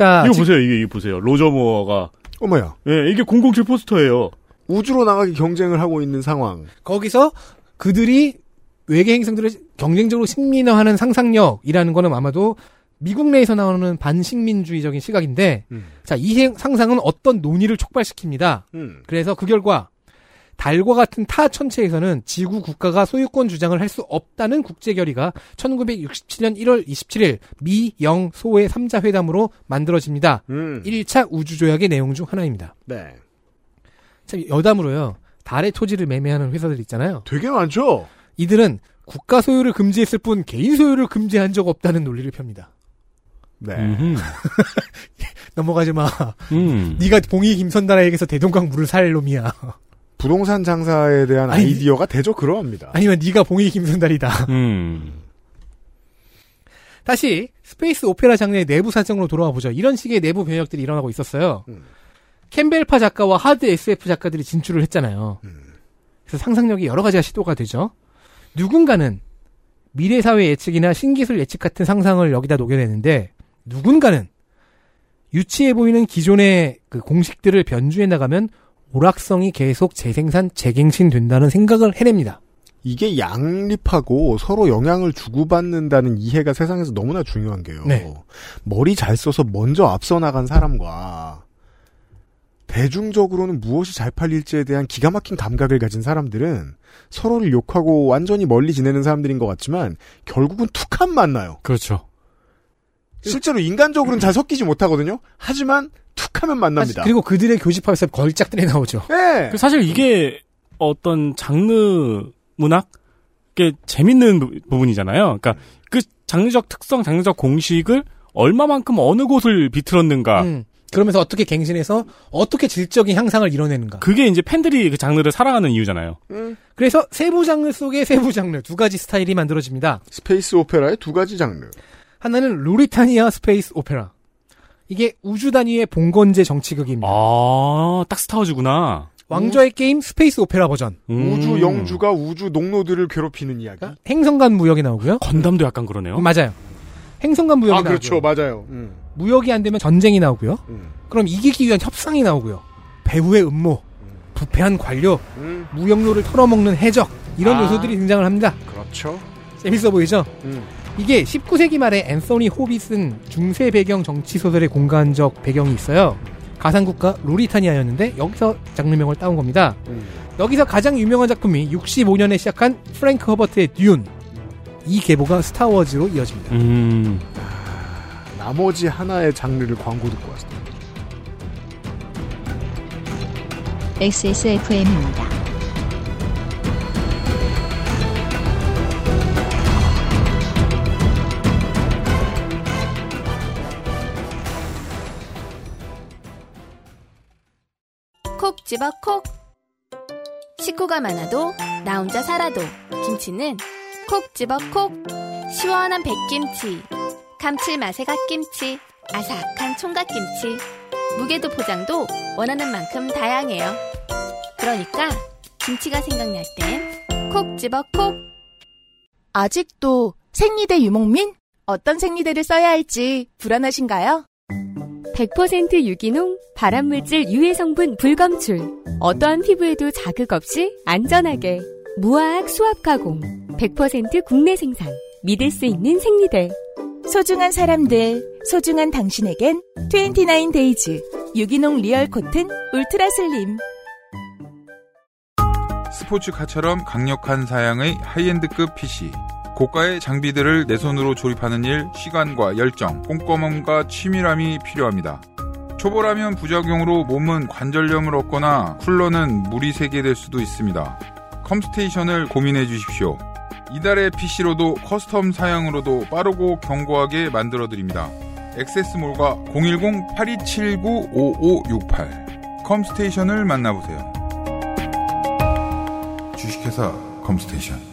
자, 이거 지- 보세요. 이게, 이거 보세요. 로저 무어가 어머야. 예, 이게 007 포스터예요. 우주로 나가기 경쟁을 하고 있는 상황. 거기서 그들이 외계 행성들을 경쟁적으로 식민화하는 상상력이라는 거는 아마도 미국 내에서 나오는 반식민주의적인 시각인데, 음. 자, 이 행- 상상은 어떤 논의를 촉발시킵니다. 음. 그래서 그 결과, 달과 같은 타 천체에서는 지구 국가가 소유권 주장을 할 수 없다는 국제 결의가 1967년 1월 27일 미, 영, 소의 3자 회담으로 만들어집니다. 음. 1차 우주 조약의 내용 중 하나입니다. 네. 참 여담으로요. 달의 토지를 매매하는 회사들 있잖아요. 되게 많죠? 이들은 국가 소유를 금지했을 뿐 개인 소유를 금지한 적 없다는 논리를 폅니다. 네. [laughs] 넘어가지 마. 음. [laughs] 네가 봉이 김선달에게서 대동강 물을 살 놈이야. 부동산 장사에 대한 아니, 아이디어가 대저 그러합니다. 아니면 네가 봉이 김선달이다. 음. 다시 스페이스 오페라 장르의 내부 사정으로 돌아와 보죠. 이런 식의 내부 변혁들이 일어나고 있었어요. 음. 캠벨파 작가와 하드 SF 작가들이 진출을 했잖아요. 음. 그래서 상상력이 여러 가지가 시도가 되죠. 누군가는 미래 사회 예측이나 신기술 예측 같은 상상을 여기다 녹여내는데 누군가는 유치해 보이는 기존의 그 공식들을 변주해 나가면 오락성이 계속 재생산, 재갱신된다는 생각을 해냅니다. 이게 양립하고 서로 영향을 주고받는다는 이해가 세상에서 너무나 중요한 게요. 네. 머리 잘 써서 먼저 앞서 나간 사람과 대중적으로는 무엇이 잘 팔릴지에 대한 기가 막힌 감각을 가진 사람들은 서로를 욕하고 완전히 멀리 지내는 사람들인 것 같지만 결국은 툭한 만나요. 그렇죠. 실제로 인간적으로는 잘 섞이지 못하거든요. 하지만 툭 하면 만납니다. 그리고 그들의 교집합에서 걸작들이 나오죠. 네. 그 사실 이게 어떤 장르 문학? 게 재밌는 부- 부분이잖아요. 그러니까 그 장르적 특성, 장르적 공식을 얼마만큼 어느 곳을 비틀었는가. 음, 그러면서 어떻게 갱신해서 어떻게 질적인 향상을 이뤄내는가. 그게 이제 팬들이 그 장르를 사랑하는 이유잖아요. 그래서 세부 장르 속의 세부 장르 두 가지 스타일이 만들어집니다. 스페이스 오페라의 두 가지 장르. 하나는 루리타니아 스페이스 오페라. 이게 우주 단위의 봉건제 정치극입니다. 아, 딱 스타워즈구나. 왕좌의 게임 스페이스 오페라 버전. 음. 우주 영주가 우주 농노들을 괴롭히는 이야기. 행성 간 무역이 나오고요. 건담도 약간 그러네요. 맞아요. 행성 간 무역이 아 그렇죠, 나오고요. 맞아요. 음. 무역이 안 되면 전쟁이 나오고요. 음. 그럼 이기기 위한 협상이 나오고요. 배후의 음모, 부패한 관료, 음. 무역로를 털어먹는 해적 이런 아. 요소들이 등장을 합니다. 그렇죠. 재밌어 보이죠? 음. 이게 19세기 말에 앤서니 호비 쓴 중세 배경 정치 소설의 공간적 배경이 있어요. 가상국가 루리타니아였는데 여기서 장르명을 따온 겁니다. 음. 여기서 가장 유명한 작품이 65년에 시작한 프랭크 허버트의 듄. 이 계보가 스타워즈로 이어집니다. 음. 나머지 하나의 장르를 광고 듣고 왔습니다. XSFM입니다. 집어 콕. 식구가 많아도 나 혼자 살아도 김치는 콕 집어 콕. 시원한 백김치, 감칠맛의 갓김치, 아삭한 총각김치. 무게도 포장도 원하는 만큼 다양해요. 그러니까 김치가 생각날 땐 콕 집어 콕. 아직도 생리대 유목민? 어떤 생리대를 써야 할지 불안하신가요? 100% 유기농, 발암물질 유해 성분 불검출. 어떠한 피부에도 자극 없이 안전하게. 무화학 수압 가공. 100% 국내 생산. 믿을 수 있는 생리대. 소중한 사람들, 소중한 당신에겐 29데이즈 유기농 리얼 코튼 울트라 슬림. 스포츠카처럼 강력한 사양의 하이엔드급 PC. 고가의 장비들을 내 손으로 조립하는 일, 시간과 열정, 꼼꼼함과 치밀함이 필요합니다. 초보라면 부작용으로 몸은 관절염을 얻거나 쿨러는 물이 새게 될 수도 있습니다. 컴스테이션을 고민해 주십시오. 이달의 PC로도 커스텀 사양으로도 빠르고 견고하게 만들어 드립니다. 액세스몰과 010-8279-5568 컴스테이션을 만나보세요. 주식회사 컴스테이션.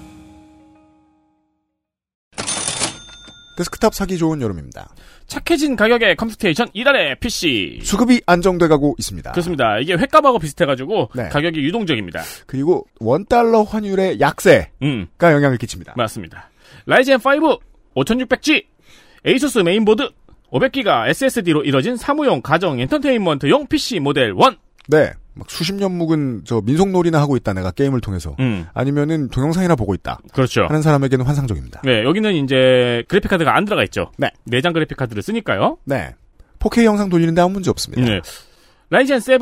데스크탑 사기 좋은 여름입니다. 착해진 가격의 컴스테이션 이달의 PC. 수급이 안정돼 가고 있습니다. 그렇습니다. 이게 횟값하고 비슷해가지고 네. 가격이 유동적입니다. 그리고 원달러 환율의 약세가 음, 영향을 끼칩니다. 맞습니다. 라이젠 5 5600G, 에이수스 메인보드, 500기가 SSD로 이뤄진 사무용 가정 엔터테인먼트용 PC 모델 1. 네. 막 수십 년 묵은 저 민속놀이나 하고 있다 내가 게임을 통해서 음, 아니면은 동영상이나 보고 있다 그렇죠. 하는 사람에게는 환상적입니다. 네, 여기는 이제 그래픽 카드가 안 들어가 있죠. 네. 내장 그래픽 카드를 쓰니까요. 네. 4K 영상 돌리는데 아무 문제 없습니다. 네. 라이젠 7,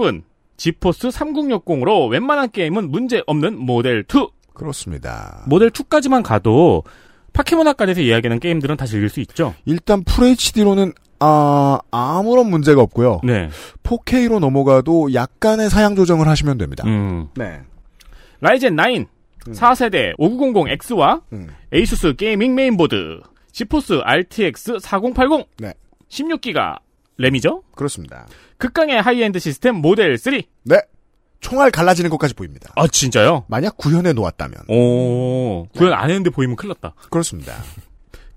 지포스 3060으로 웬만한 게임은 문제 없는 모델 2. 그렇습니다. 모델 2까지만 가도 파케모나까지에서 이야기하는 게임들은 다 즐길 수 있죠. 일단 FHD로는 아 아무런 문제가 없고요. 네. 4K로 넘어가도 약간의 사양 조정을 하시면 됩니다. 음. 네. 라이젠 9, 4세대 5900X와 음. 에이수스 게이밍 메인보드, 지포스 RTX 4080, 네. 16기가 램이죠. 그렇습니다. 극강의 하이엔드 시스템 모델 3. 네. 총알 갈라지는 것까지 보입니다. 아 진짜요? 만약 구현해 놓았다면. 오 구현 안 했는데 보이면 큰일 났다. 그렇습니다.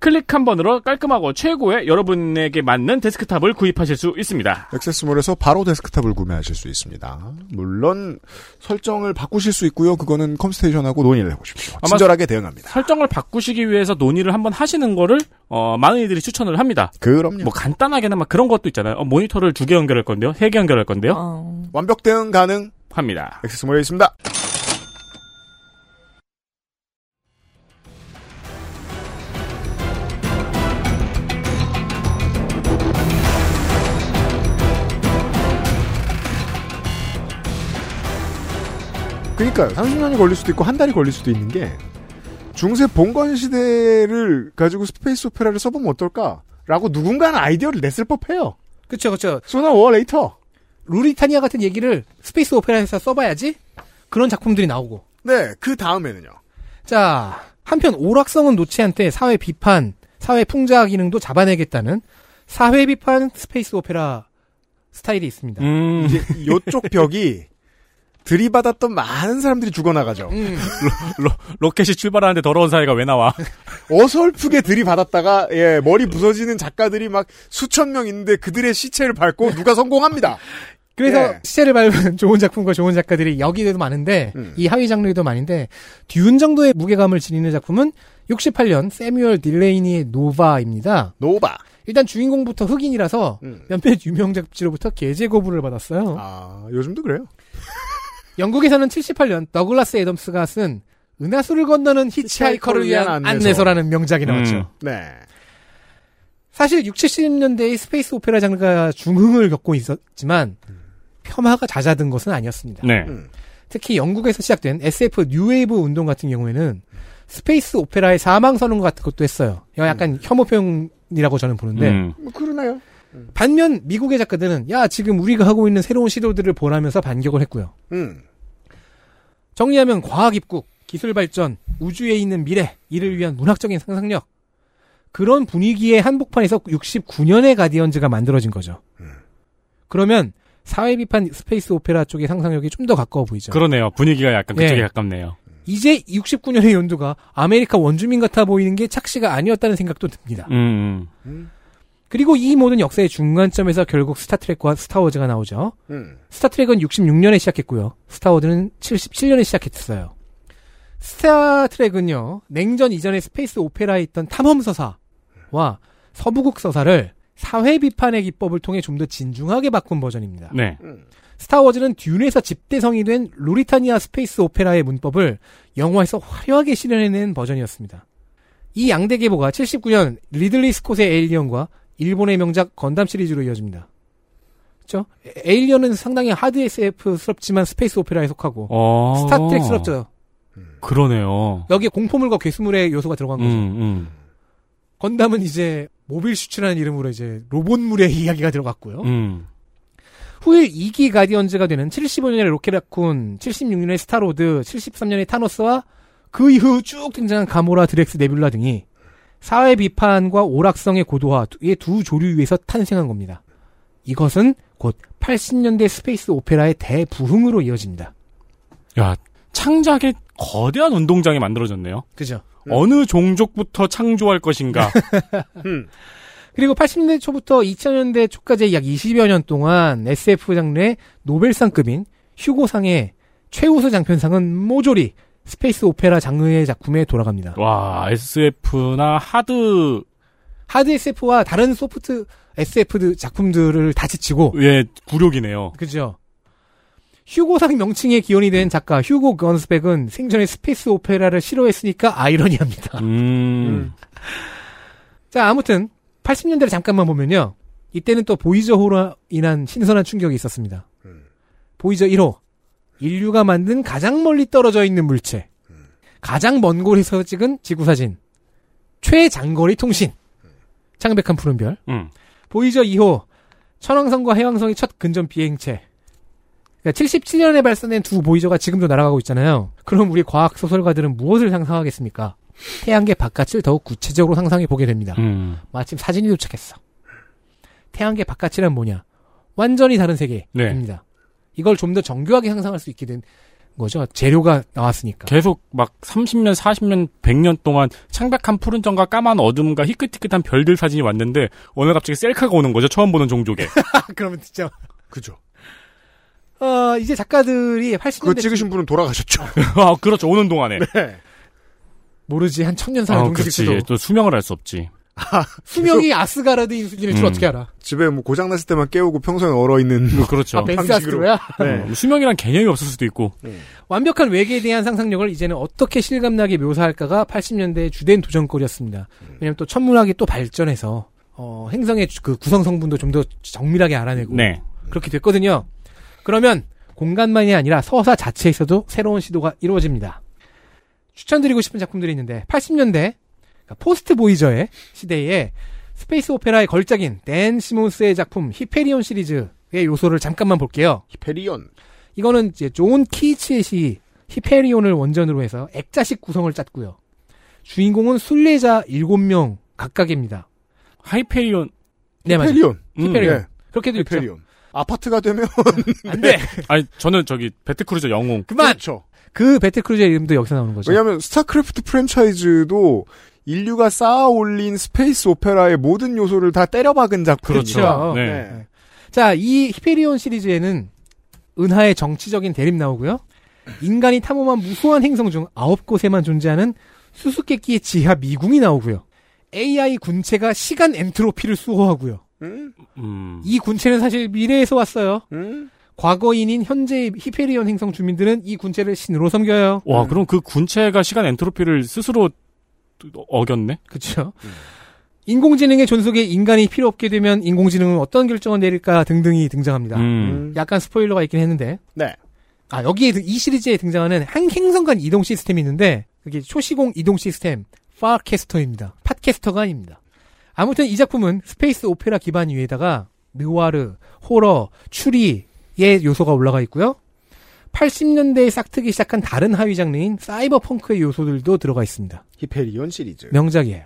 클릭 한 번으로 깔끔하고 최고의 여러분에게 맞는 데스크탑을 구입하실 수 있습니다. 액세스몰에서 바로 데스크탑을 구매하실 수 있습니다. 물론 설정을 바꾸실 수 있고요. 그거는 컴스테이션하고 논의를 해보십시오. 친절하게 대응합니다. 설정을 바꾸시기 위해서 논의를 한번 하시는 거를 어, 많은 이들이 추천을 합니다. 그럼요. 뭐 간단하게는 막 그런 것도 있잖아요. 어, 모니터를 두 개 연결할 건데요, 세 개 연결할 건데요. 어. 완벽 대응 가능 합니다. 액세스몰에 있습니다. 그러니까요. 30년이 걸릴 수도 있고 한 달이 걸릴 수도 있는 게 중세 봉건 시대를 가지고 스페이스 오페라를 써보면 어떨까라고 누군가는 아이디어를 냈을 법해요. 그쵸, 그쵸. sooner or later. 루리타니아 같은 얘기를 스페이스 오페라에서 써봐야지 그런 작품들이 나오고. 네, 그 다음에는요. 자, 한편 오락성은 않되 사회 비판, 사회 풍자 기능도 잡아내겠다는 사회 비판 스페이스 오페라 스타일이 있습니다. 음, 이제 요쪽 벽에 [laughs] 들이받았던 많은 사람들이 죽어나가죠. [laughs] 로켓이 출발하는데 더러운 사회가 왜 나와? [laughs] 어설프게 들이받았다가 예 머리 부서지는 작가들이 막 수천 명 있는데 그들의 시체를 밟고 누가 성공합니다. [laughs] 그래서 예. 시체를 밟은 좋은 작품과 좋은 작가들이 여기에도 많은데 음. 이 하위 장르에도 많은데 듄 정도의 무게감을 지니는 작품은 68년 세뮤얼 딜레이니의 노바입니다. 노바. 일단 주인공부터 흑인이라서 음. 몇몇 유명 잡지로부터 게재 거부를 받았어요. 아 요즘도 그래요. 영국에서는 78년 더글라스 애덤스가 쓴 은하수를 건너는 히치하이커를 위한 안내서. 안내서라는 명작이 나왔죠. 음. 네. 사실 60, 70년대의 스페이스 오페라 장르가 중흥을 겪고 있었지만 폄하가 잦아든 것은 아니었습니다. 네. 음. 특히 영국에서 시작된 SF 뉴웨이브 운동 같은 경우에는 스페이스 오페라의 사망 선언 같은 것도 했어요. 약간 혐오 표현이라고 저는 보는데 음. 뭐 그러나요? 반면 미국의 작가들은 야 지금 우리가 하고 있는 새로운 시도들을 보라면서 반격을 했고요. 음. 정리하면 과학 입국, 기술 발전, 우주에 있는 미래, 이를 위한 문학적인 상상력 그런 분위기의 한복판에서 69년의 가디언즈가 만들어진 거죠. 그러면 사회 비판 스페이스 오페라 쪽의 상상력이 좀 더 가까워 보이죠. 그러네요. 분위기가 약간 그쪽에 예. 가깝네요. 이제 69년의 욘두가 아메리카 원주민 같아 보이는 게 착시가 아니었다는 생각도 듭니다. 음, 음. 그리고 이 모든 역사의 중간점에서 결국 스타트렉과 스타워즈가 나오죠. 음. 스타트렉은 66년에 시작했고요. 스타워즈는 77년에 시작했어요. 스타트렉은요, 냉전 이전의 스페이스 오페라에 있던 탐험 서사와 서부극 서사를 사회 비판의 기법을 통해 좀 더 진중하게 바꾼 버전입니다. 네. 스타워즈는 듄에서 집대성이 된 루리타니아 스페이스 오페라의 문법을 영화에서 화려하게 실현해낸 버전이었습니다. 이 양대 계보가 79년 리들리 스콧의 에일리언과 일본의 명작 건담 시리즈로 이어집니다. 그렇죠? 에일리언은 상당히 hard SF스럽지만 스페이스 오페라에 속하고 어. 스타트렉스럽죠. 그러네요. 여기에 공포물과 괴수물의 요소가 들어간 거죠. 음, 음. 건담은 이제 모빌 슈츠라는 이름으로 이제 로봇물의 [laughs] 이야기가 들어갔고요. 음. 후일 2기 가디언즈가 되는 75년의 로켓라쿤, 76년의 스타로드, 73년의 타노스와 그 이후 쭉 등장한 가모라, 드랙스, 네뷸라 등이 사회 비판과 오락성의 고도화의 두 조류 위에서 탄생한 겁니다. 이것은 곧 80년대 스페이스 오페라의 대부흥으로 이어집니다. 야, 창작의 거대한 운동장이 만들어졌네요. 그죠. 어느 종족부터 창조할 것인가. [laughs] 그리고 80년대 초부터 2000년대 초까지 약 20여 년 동안 SF 장르의 노벨상급인 휴고상의 최우수 장편상은 모조리 스페이스 오페라 장르의 작품에 돌아갑니다. 와, SF나 하드 하드 SF와 다른 소프트 SF 작품들을 다 제치고 예, 굴욕이네요. 그죠. 휴고상 명칭의 기원이 된 작가 휴고 건스백은 생전에 스페이스 오페라를 싫어했으니까 아이러니합니다. 음. 자, 아무튼 80년대를 잠깐만 보면요. 이때는 또 보이저 호로 인한 신선한 충격이 있었습니다. 보이저 1호. 인류가 만든 가장 멀리 떨어져 있는 물체. 가장 먼 곳에서 찍은 지구사진. 최장거리 통신. 창백한 푸른별. 음. 보이저 2호. 천왕성과 해왕성의 첫 근전 비행체. 그러니까 77년에 발사된 두 보이저가 지금도 날아가고 있잖아요. 그럼 우리 과학 소설가들은 무엇을 상상하겠습니까? 태양계 바깥을 더욱 구체적으로 상상해 보게 됩니다. 음. 마침 사진이 도착했어. 태양계 바깥이란 뭐냐? 완전히 다른 세계입니다. 이걸 좀 더 정교하게 상상할 수 있게 된 거죠. 재료가 나왔으니까. 계속 막 30년, 40년, 100년 동안 창백한 푸른 정과 까만 어둠과 희끗희끗한 별들 사진이 왔는데 오늘 갑자기 셀카가 오는 거죠. 처음 보는 종족에. [laughs] 그러면 진짜 그죠. 어, 이제 작가들이 80년대 그거 찍으신 분은 돌아가셨죠. [laughs] 아, 그렇죠. 오는 동안에. 모르지 한 천년 사는 아, 그렇지. 또 수명을 할수 없지. [laughs] 수명이 아스가라드인 수준일 줄 음. 어떻게 알아? 집에 뭐 고장 났을 때만 깨우고 평소에 얼어 있는 뭐 그렇죠. 아, 벤스 아스트로야? 네. 어, 수명이란 개념이 없을 수도 있고. 완벽한 외계에 대한 상상력을 이제는 어떻게 실감나게 묘사할까가 80년대의 주된 도전거리였습니다. 왜냐면 또 천문학이 또 발전해서 어, 행성의 주- 그 구성 성분도 좀 더 정밀하게 알아내고 네. 그렇게 됐거든요. 그러면 공간만이 아니라 서사 자체에서도 새로운 시도가 이루어집니다. 추천드리고 싶은 작품들이 있는데 80년대 그러니까 포스트 보이저의 시대에 스페이스 오페라의 걸작인 댄 시몬스의 작품 히페리온 시리즈의 요소를 잠깐만 볼게요. 히페리온. 이거는 이제 존 키츠의 히페리온을 원전으로 해서 액자식 구성을 짰고요. 주인공은 순례자 7명 각각입니다. 하이페리온. 네, 맞아요. 히페리온. 히페리온. 네. 그렇게도 있죠. 히페리온. 아파트가 되면 [laughs] 안 돼. [laughs] 아니, 저는 저기 배틀크루저 영웅. 그만. 그렇죠. 그 배틀크루저의 이름도 여기서 나오는 거죠. 왜냐하면 스타크래프트 프랜차이즈도 인류가 쌓아 올린 스페이스 오페라의 모든 요소를 다 때려박은 작품이죠. 그렇죠. 네. 자, 이 히페리온 시리즈에는 은하의 정치적인 대립 나오고요. 인간이 탐험한 무수한 행성 중 아홉 곳에만 존재하는 수수께끼의 지하 미궁이 나오고요. AI 군체가 시간 엔트로피를 수호하고요. 음. 이 군체는 사실 미래에서 왔어요. 음? 과거인인 현재 히페리온 행성 주민들은 이 군체를 신으로 섬겨요. 와, 그럼 그 군체가 시간 엔트로피를 스스로 어겼네? 그렇죠. 인공지능의 존속에 인간이 필요 없게 되면 인공지능은 어떤 결정을 내릴까 등등이 등장합니다. 음. 약간 스포일러가 있긴 했는데. 네. 아, 여기에 등- 이 시리즈에 등장하는 한 행성 간 이동 시스템이 있는데 그게 초시공 이동 시스템 파캐스터입니다. 팟캐스터가 아닙니다. 아무튼 이 작품은 스페이스 오페라 기반 위에다가 느와르, 호러, 추리의 요소가 올라가 있고요. 80년대에 싹트기 시작한 다른 하위 장르인 사이버 펑크의 요소들도 들어가 있습니다. 히페리온 시리즈. 명작이에요.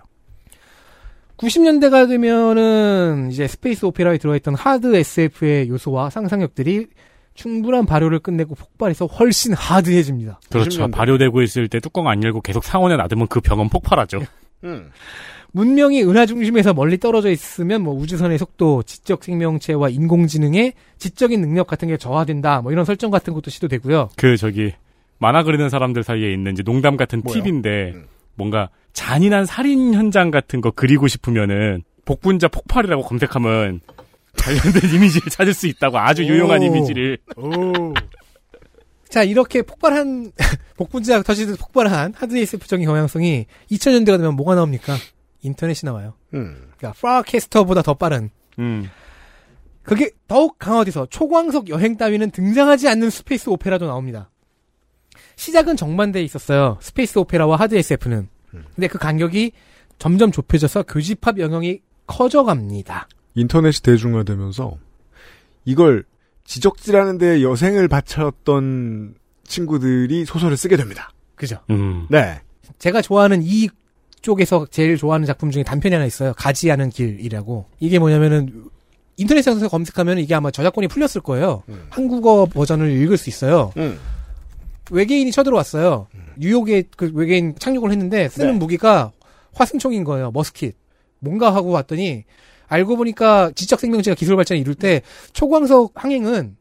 90년대가 되면은 이제 스페이스 오페라에 들어있던 하드 SF의 요소와 상상력들이 충분한 발효를 끝내고 폭발해서 훨씬 하드해집니다. 그렇죠. 발효되고 있을 때 뚜껑 안 열고 계속 상온에 놔두면 그 병은 폭발하죠. 음. [laughs] 문명이 은하 중심에서 멀리 떨어져 있으면 뭐 우주선의 속도, 지적 생명체와 인공지능의 지적인 능력 같은 게 저하된다. 뭐 이런 설정 같은 것도 시도되고요. 그 저기 만화 그리는 사람들 사이에 있는 이제 농담 같은 뭐요? 팁인데 뭔가 잔인한 살인 현장 같은 거 그리고 싶으면은 복분자 폭발이라고 검색하면 관련된 [laughs] 이미지를 찾을 수 있다고 아주 유용한 오. 이미지를 자, 이렇게 폭발한, [laughs] 복분자 터지듯 폭발한 하드 SF적인 경향성이 2000년대가 되면 뭐가 나옵니까? 인터넷이 나와요. 음. 그러니까 파캐스터보다 더 빠른 음. 그게 더욱 강화돼서 초광속 여행 따위는 등장하지 않는 스페이스 오페라도 나옵니다. 시작은 정반대에 있었어요. 스페이스 오페라와 하드 SF는. 근데 그 간격이 점점 좁혀져서 교집합 영역이 커져갑니다. 인터넷이 대중화되면서 이걸 지적질하는 데 여생을 바쳤던 친구들이 소설을 쓰게 됩니다. 그죠. 음. 네. 제가 좋아하는 이 쪽에서 제일 좋아하는 작품 중에 단편이 하나 있어요. 가지 않은 길이라고. 이게 뭐냐면은 인터넷에서 검색하면 이게 아마 저작권이 풀렸을 거예요. 한국어 버전을 읽을 수 있어요. 음. 외계인이 쳐들어왔어요. 뉴욕에 그 외계인 착륙을 했는데 쓰는 네. 무기가 화승총인 거예요. 머스킷. 뭔가 하고 왔더니 알고 보니까 지적 생명체가 기술 발전을 이룰 때 초광석 항행은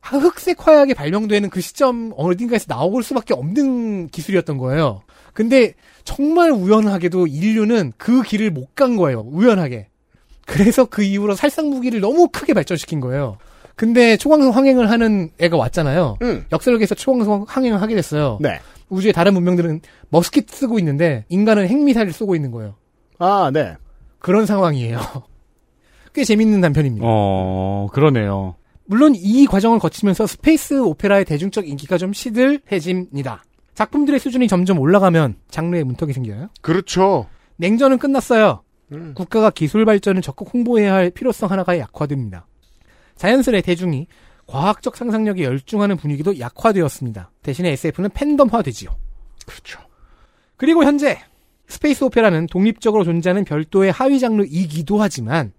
흑색 화약이 발명되는 그 시점 어딘가에서 나올 수밖에 없는 기술이었던 거예요. 근데 정말 우연하게도 인류는 그 길을 못 간 거예요. 우연하게. 그래서 그 이후로 살상 무기를 너무 크게 발전시킨 거예요. 근데 초광석 항행을 하는 애가 왔잖아요. 역설계해서 초광속 항행을 하게 됐어요. 네. 우주의 다른 문명들은 머스킷 쓰고 있는데 인간은 핵미사일을 쏘고 있는 거예요. 아, 네. 그런 상황이에요. [laughs] 꽤 재밌는 단편입니다. 어, 그러네요. 물론 이 과정을 거치면서 스페이스 오페라의 대중적 인기가 좀 시들해집니다. 작품들의 수준이 점점 올라가면 장르의 문턱이 생겨요. 그렇죠. 냉전은 끝났어요. 음. 국가가 기술 발전을 적극 홍보해야 할 필요성 하나가 약화됩니다. 자연스레 대중이 과학적 상상력에 열중하는 분위기도 약화되었습니다. 대신에 SF는 팬덤화되지요. 그렇죠. 그리고 현재 스페이스 오페라는 독립적으로 존재하는 별도의 하위 장르이기도 하지만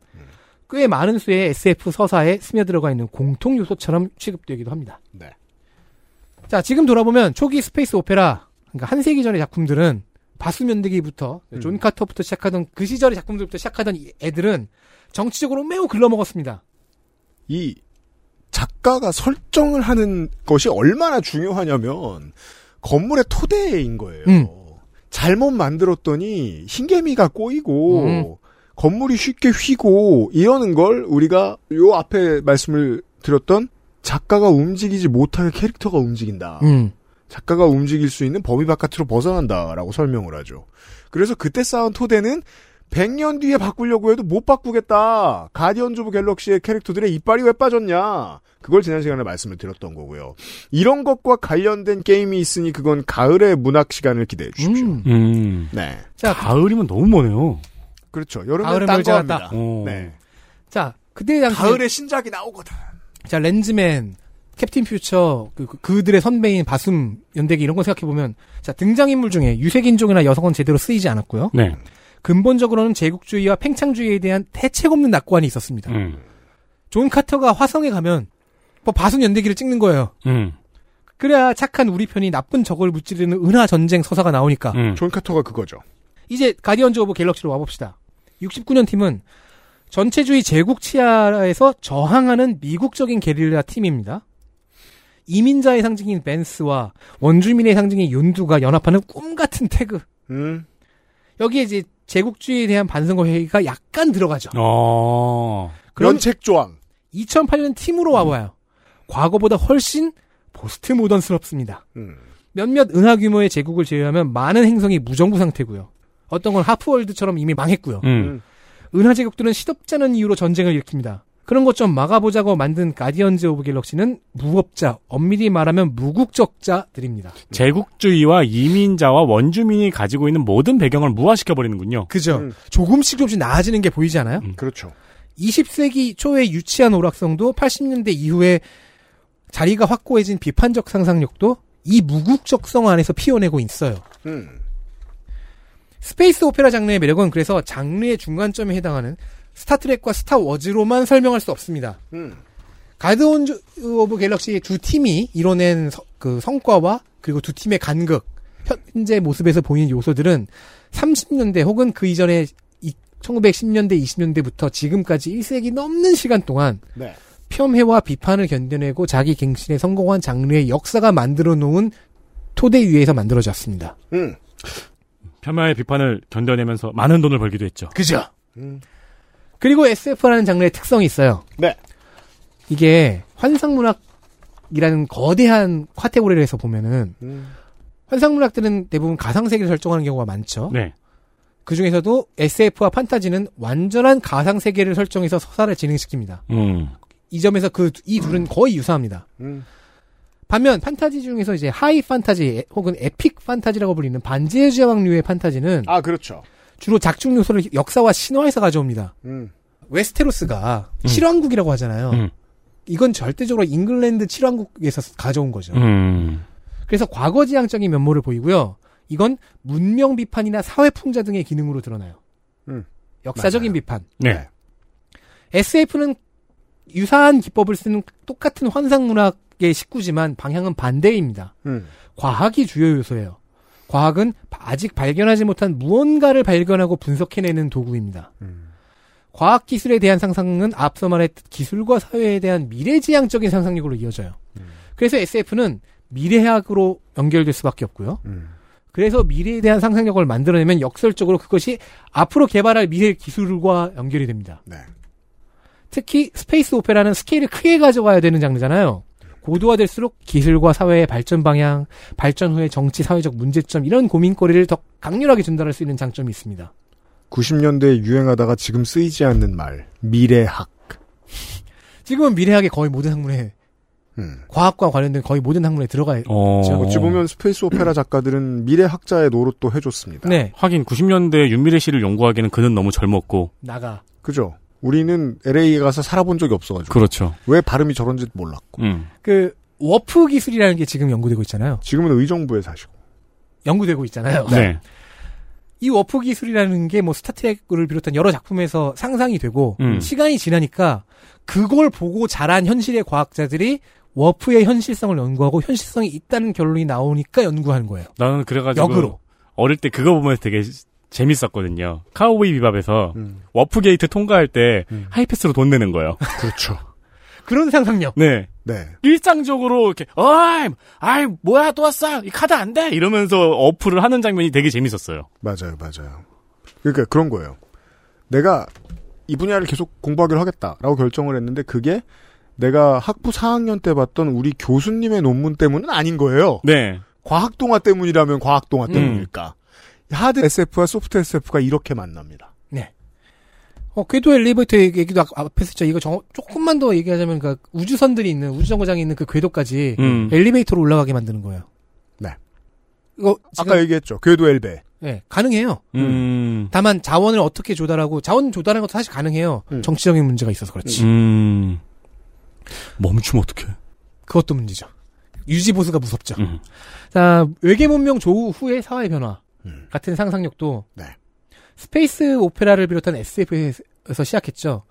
꽤 많은 수의 SF 서사에 스며들어가 있는 공통 요소처럼 취급되기도 합니다. 네. 자, 지금 돌아보면 초기 스페이스 오페라, 그러니까 한 세기 전의 작품들은 바숨 연대기부터 존 카터부터 시작하던 그 시절의 작품들부터 시작하던 이 애들은 정치적으로 매우 글러먹었습니다. 이 작가가 설정을 하는 것이 얼마나 중요하냐면 건물의 토대인 거예요. 음. 잘못 만들었더니 흰개미가 꼬이고 음. 건물이 쉽게 휘고 이러는 걸 우리가 요 앞에 말씀을 드렸던 작가가 움직이지 못하게 캐릭터가 움직인다. 음. 작가가 움직일 수 있는 범위 바깥으로 벗어난다라고 설명을 하죠. 그래서 그때 쌓은 토대는 100년 뒤에 바꾸려고 해도 못 바꾸겠다. 가디언즈 오브 갤럭시의 캐릭터들의 이빨이 왜 빠졌냐. 그걸 지난 시간에 말씀을 드렸던 거고요. 이런 것과 관련된 게임이 있으니 그건 가을의 문학 시간을 기대해 주십시오. 음. 네. 자, 가을이면 너무 머네요. 그렇죠. 가을은 딴거. 합니다. 어. 네. 자, 그때 당시 가을에 신작이 나오거든. 자, 렌즈맨, 캡틴 퓨처, 그, 그- 그들의 선배인 바숨 연대기 이런 거 생각해보면, 자, 등장인물 중에 유색인종이나 여성은 제대로 쓰이지 않았고요. 네. 근본적으로는 제국주의와 팽창주의에 대한 대책 없는 낙관이 있었습니다. 음. 존 카터가 화성에 가면, 뭐 바숨 연대기를 찍는 거예요. 음. 그래야 착한 우리 편이 나쁜 적을 무찌르는 은하 전쟁 서사가 나오니까. 음. 존 카터가 그거죠. 이제 가디언즈 오브 갤럭시로 와봅시다. 69년 팀은 전체주의 제국 치하에서 저항하는 미국적인 게릴라 팀입니다. 이민자의 상징인 밴스와 원주민의 상징인 욘두가 연합하는 꿈 같은 태그. 음. 여기에 이제 제국주의에 대한 반성과 회의가 약간 들어가죠. 어. 그런 면책 조항. 2008년 팀으로 와봐요. 과거보다 훨씬 포스트 모던스럽습니다. 음. 몇몇 은하 규모의 제국을 제외하면 많은 행성이 무정부 상태고요. 어떤 건 하프월드처럼 이미 망했고요. 음. 은하 제국들은 시덥잖은 이유로 전쟁을 일으킵니다. 그런 것 좀 막아보자고 만든 가디언즈 오브 갤럭시는 무법자, 엄밀히 말하면 무국적자들입니다. 제국주의와 이민자와 원주민이 가지고 있는 모든 배경을 무화시켜 버리는군요. 그죠? 조금씩 조금씩 나아지는 게 보이지 않아요? 그렇죠. 20세기 초의 유치한 오락성도 80년대 이후에 자리가 확고해진 비판적 상상력도 이 무국적성 안에서 피어내고 있어요. 음. 스페이스 오페라 장르의 매력은 그래서 장르의 중간점에 해당하는 스타트렉과 스타워즈로만 설명할 수 없습니다. 음. 가디언즈 오브 갤럭시의 두 팀이 이뤄낸 서- 그 성과와 그리고 두 팀의 간극, 현재 모습에서 보이는 요소들은 30년대 혹은 그 이전에 1910년대, 20년대부터 지금까지 1세기 넘는 시간 동안 네. 폄훼와 비판을 견뎌내고 자기 갱신에 성공한 장르의 역사가 만들어 놓은 토대 위에서 만들어졌습니다. 음. 폄하와 비판을 견뎌내면서 많은 돈을 벌기도 했죠. 그죠? 음. 그리고 SF라는 장르의 특성이 있어요. 네. 이게 환상문학이라는 거대한 카테고리를 해서 보면은 음. 환상문학들은 대부분 가상세계를 설정하는 경우가 많죠. 네. 그 중에서도 SF와 판타지는 완전한 가상세계를 설정해서 서사를 진행시킵니다. 음. 이 점에서 그 이 둘은 거의 유사합니다. 음. 반면 판타지 중에서 이제 하이 판타지 혹은 에픽 판타지라고 불리는 반지의 제왕류의 판타지는 아, 그렇죠. 주로 작중 요소를 역사와 신화에서 가져옵니다. 음. 웨스테로스가 실왕국이라고 하잖아요. 음. 이건 절대적으로 잉글랜드 칠왕국에서 가져온 거죠. 음. 그래서 과거지향적인 면모를 보이고요. 이건 문명 비판이나 사회 풍자 등의 기능으로 드러나요. 음. 역사적인 비판. 네. SF는 유사한 기법을 쓰는 똑같은 환상 문학 의 식구지만 방향은 반대입니다. 음. 과학이 주요 요소예요. 과학은 아직 발견하지 못한 무언가를 발견하고 분석해내는 도구입니다. 과학 기술에 대한 상상은 앞서 말했듯 기술과 사회에 대한 미래지향적인 상상력으로 이어져요. 그래서 SF는 미래학으로 연결될 수밖에 없고요. 그래서 미래에 대한 상상력을 만들어내면 역설적으로 그것이 앞으로 개발할 미래 기술과 연결이 됩니다. 네. 특히 스페이스 오페라는 스케일을 크게 가져가야 되는 장르잖아요. 고도화될수록 기술과 사회의 발전 방향, 발전 후의 정치 사회적 문제점 이런 고민거리를 더 강렬하게 전달할 수 있는 장점이 있습니다. 90년대에 유행하다가 지금 쓰이지 않는 말 미래학. [laughs] 지금은 미래학의 거의 모든 학문에 음. 과학과 관련된 거의 모든 학문에 들어가 있죠. 어찌 보면 스페이스 오페라 작가들은 미래학자의 노릇도 해줬습니다. 네. 하긴 90년대 윤미래 씨를 연구하기에는 그는 너무 젊었고. 나가. 그죠. 우리는 LA에 가서 살아본 적이 없어가지고. 그렇죠. 왜 발음이 저런지 몰랐고. 음. 그 워프 기술이라는 게 지금 연구되고 있잖아요. 지금은 의정부에 사시고. 연구되고 있잖아요. 네. 이 워프 기술이라는 게 뭐 스타트렉을 비롯한 여러 작품에서 상상이 되고 음. 시간이 지나니까 그걸 보고 자란 현실의 과학자들이 워프의 현실성을 연구하고 현실성이 있다는 결론이 나오니까 연구하는 거예요. 나는 그래가지고 역으로. 어릴 때 그거 보면서 되게 재밌었거든요. 카우보이 비밥에서 음. 워프 게이트 통과할 때 하이패스로 돈 내는 거예요. [laughs] 그렇죠. 그런 상상력. 네. 네. 일상적으로 이렇게 어이, 아이 뭐야 또 왔어? 이 카드 안 돼? 이러면서 워프를 하는 장면이 되게 재밌었어요. 맞아요, 맞아요. 그러니까 그런 거예요. 내가 이 분야를 계속 공부하기로 하겠다라고 결정을 했는데 그게 내가 학부 4학년 때 봤던 우리 교수님의 논문 때문은 아닌 거예요. 네. 과학 동화 때문이라면 과학 동화 음. 때문일까. 하드 SF와 소프트 SF가 이렇게 만납니다. 네. 어, 궤도 엘리베이터 얘기도 아까 앞에 했죠. 이거 정- 조금만 더 얘기하자면 그 우주선들이 있는 우주정거장에 있는 그 궤도까지 음. 엘리베이터로 올라가게 만드는 거예요. 네. 이거 아까 얘기했죠. 궤도 엘베. 네, 가능해요. 음. 다만 자원을 어떻게 조달하고 자원 조달하는 것도 사실 가능해요. 정치적인 문제가 있어서 그렇지. 음. 멈추면 어떡해. 그것도 문제죠. 유지 보수가 무섭죠. 음. 자, 외계 문명 조우 후의 사회 변화 같은 상상력도 네. 스페이스 오페라를 비롯한 SF에서 시작했죠.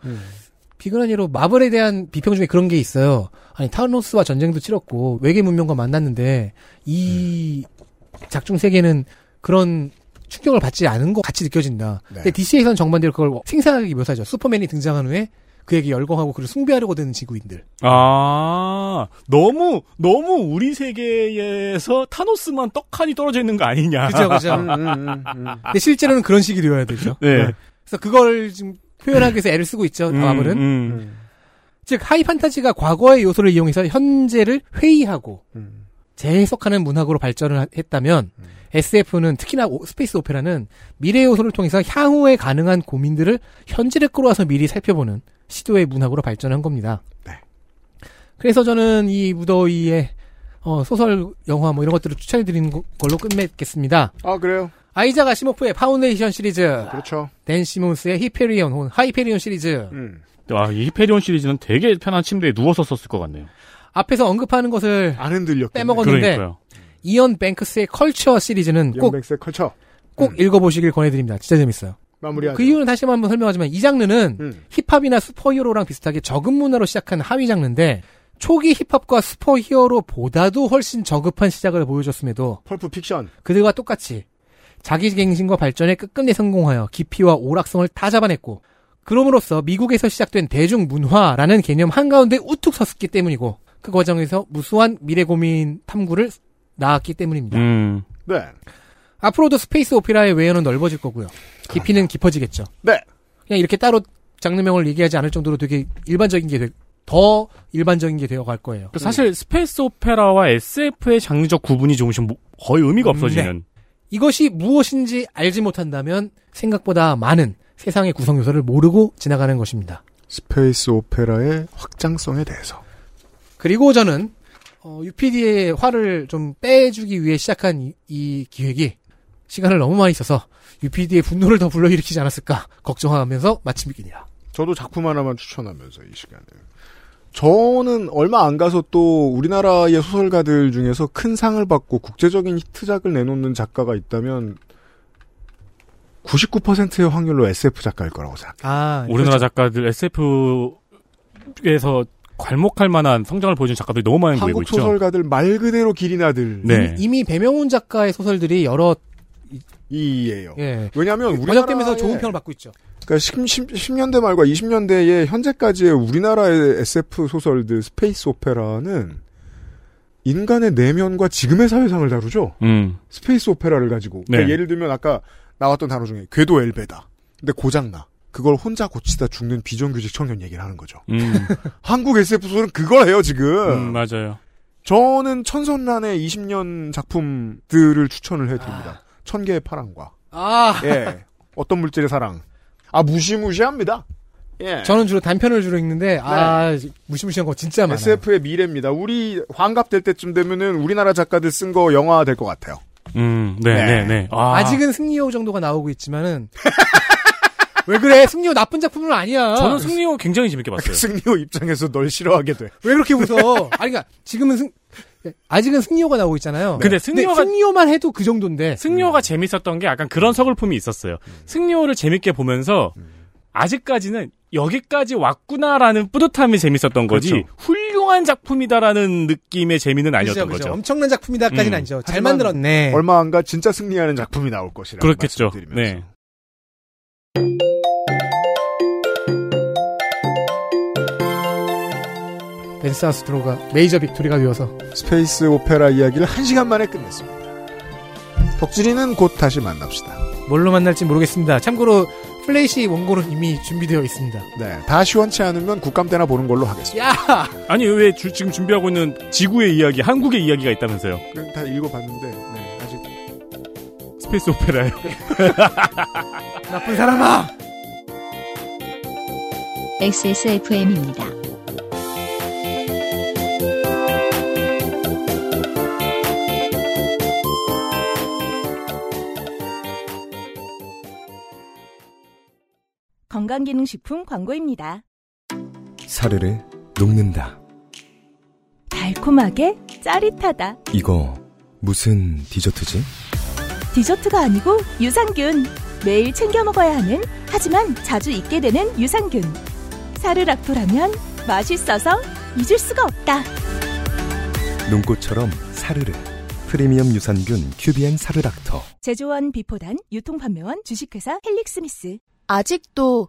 비근한 예로 마블에 대한 비평 중에 그런 게 있어요. 아니 타노스와 전쟁도 치렀고 외계 문명과 만났는데 이 작중 세계는 그런 충격을 받지 않은 것 같이 느껴진다. 근데 DC에서는 정반대로 그걸 생생하게 묘사하죠. 슈퍼맨이 등장한 후에 그에게 열광하고 그를 숭배하려고 드는 지구인들. 아, 너무, 너무 우리 세계에서 타노스만 떡하니 떨어져 있는 거 아니냐. 그죠, 그죠. 근데 실제로는 그런 식이 되어야 되죠. 네. 그래서 그걸 지금 표현하기 위해서 애를 쓰고 있죠. 음, 마블은. 음. 즉 하이 판타지가 과거의 요소를 이용해서 현재를 회의하고 재해석하는 문학으로 발전을 하- 했다면 SF는 특히나 오- 스페이스 오페라는 미래 요소를 통해서 향후에 가능한 고민들을 현재를 끌어와서 미리 살펴보는 시도의 문학으로 발전한 겁니다. 그래서 저는 이 무더위의 어, 소설, 영화 뭐 이런 것들을 추천해 드리는 거- 걸로 끝맺겠습니다. 아 그래요? 아이작 아시모프의 파운데이션 시리즈, 그렇죠. 댄 시몬스의 히페리온 혹은 하이페리온 시리즈, 아, 이 히페리온 시리즈는 되게 편한 침대에 누워서 썼을 것 같네요. 앞에서 언급하는 것을 안 흔들렸 빼먹었는데 그러니까요. 이언 뱅크스의 컬처 시리즈는 꼭, 뱅크스의 컬처. 꼭 읽어보시길 권해드립니다. 진짜 재밌어요. 마무리하죠. 그 이유는 다시 한번 설명하지만 이 장르는 힙합이나 슈퍼히어로랑 비슷하게 저급 문화로 시작한 하위 장르인데 초기 힙합과 슈퍼히어로보다도 훨씬 저급한 시작을 보여줬음에도 펄프 픽션. 그들과 똑같이 자기 갱신과 발전에 끝끝내 성공하여 깊이와 오락성을 다 잡아냈고 그럼으로써 미국에서 시작된 대중문화라는 개념 한가운데 우뚝 섰기 때문이고 그 과정에서 무수한 미래 고민 탐구를 낳았기 때문입니다. 음. 네. 앞으로도 스페이스 오페라의 외연은 넓어질 거고요. 깊이는 깊어지겠죠. 네. 그냥 이렇게 따로 장르명을 얘기하지 않을 정도로 되게 일반적인 게 더 일반적인 게 되어 갈 거예요. 사실 스페이스 오페라와 SF의 장르적 구분이 조금씩 뭐- 거의 의미가 없어지는. 네. 이것이 무엇인지 알지 못한다면 생각보다 많은 세상의 구성 요소를 모르고 지나가는 것입니다. 스페이스 오페라의 확장성에 대해서. 그리고 저는 어, UPD의 화를 좀 빼주기 위해 시작한 이, 이 기획이 시간을 너무 많이 써서 UPD의 분노를 더 불러일으키지 않았을까 걱정하면서 마칩니다. 저도 작품 하나만 추천하면서 이 시간에 저는 얼마 안 가서 또 우리나라의 소설가들 중에서 큰 상을 받고 국제적인 히트작을 내놓는 작가가 있다면 99%의 확률로 SF 작가일 거라고 생각해요. 아, 우리나라 그렇죠. 작가들 SF에서 괄목할 만한 성장을 보여준 작가들이 너무 많이 보이고 한국 있죠. 소설가들 말 그대로 기린아들. 네. 이미 배명훈 작가의 소설들이 여러 이에요. 예. 왜냐하면 번역되면서 우리나라의- 좋은 평을 받고 있죠. 그러니까 10, 년대 말과 20년대에 현재까지의 우리나라의 SF 소설들 스페이스 오페라는 인간의 내면과 지금의 사회상을 다루죠. 음. 스페이스 오페라를 가지고. 그러니까 네. 예를 들면 아까 나왔던 단어 중에 궤도 엘베다. 근데 고장나. 그걸 혼자 고치다 죽는 비정규직 청년 얘기를 하는 거죠. 음. [laughs] 한국 SF 소설은 그걸 해요, 지금. 음, 맞아요. 저는 천선란의 20년 작품들을 추천을 해드립니다. 천 개의 파랑과. 아. 예. 어떤 물질의 사랑. 아, 무시무시합니다. 예. 저는 주로 단편을 주로 읽는데 아 무시무시한 거 진짜 많아요. SF의 미래입니다. 우리 환갑 될 때쯤 되면은 우리나라 작가들 쓴 거 영화 될 것 같아요. 음, 네, 네, 네. 아. 아직은 승리호 정도가 나오고 있지만은 [laughs] 왜 그래? 승리호 나쁜 작품은 아니야. 저는 승리호 굉장히 재밌게 봤어요. [laughs] 승리호 입장에서 널 싫어하게 돼. 왜 그렇게 웃어? 아니 그러니까 지금은 승 아직은 승리호가 나오고 있잖아요. 근데 승리호가- 승리호만 해도 그 정도인데 승리호가 재밌었던 게 약간 그런 서글픔이 있었어요. 승리호를 재밌게 보면서 아직까지는 여기까지 왔구나라는 뿌듯함이 재밌었던 거지 그렇죠. 훌륭한 작품이다라는 느낌의 재미는 아니었던 그죠, 그죠. 거죠. 엄청난 작품이다까지는 음. 아니죠. 잘 만들었네. 얼마 안가 진짜 승리하는 작품이 나올 것이라. 그렇겠죠. 네. 벤스 아스트로가 메이저 빅토리가 되어서 스페이스 오페라 이야기를 한 시간 만에 끝냈습니다. 덕질이는 곧 다시 만납시다. 뭘로 만날지 모르겠습니다. 참고로 플래시 원고는 이미 준비되어 있습니다. 네. 다 시원치 않으면 국감 때나 보는 걸로 하겠습니다. 야! 아니 왜 주- 지금 준비하고 있는 지구의 이야기, 한국의 이야기가 있다면서요? 그냥 다 읽어봤는데, 네, 아직. 스페이스 오페라요. [laughs] 나쁜 사람아! XSFM입니다. 건강기능식품 광고입니다. 사르르 녹는다. 달콤하게 짜릿하다. 이거 무슨 디저트지? 디저트가 아니고 유산균. 매일 챙겨 먹어야 하는 하지만 자주 잊게 되는 유산균. 사르락토라면 맛있어서 잊을 수가 없다. 눈꽃처럼 사르르. 프리미엄 유산균 큐비엔 사르락터. 제조원 비포단 유통판매원 주식회사 헬릭스미스. 아직도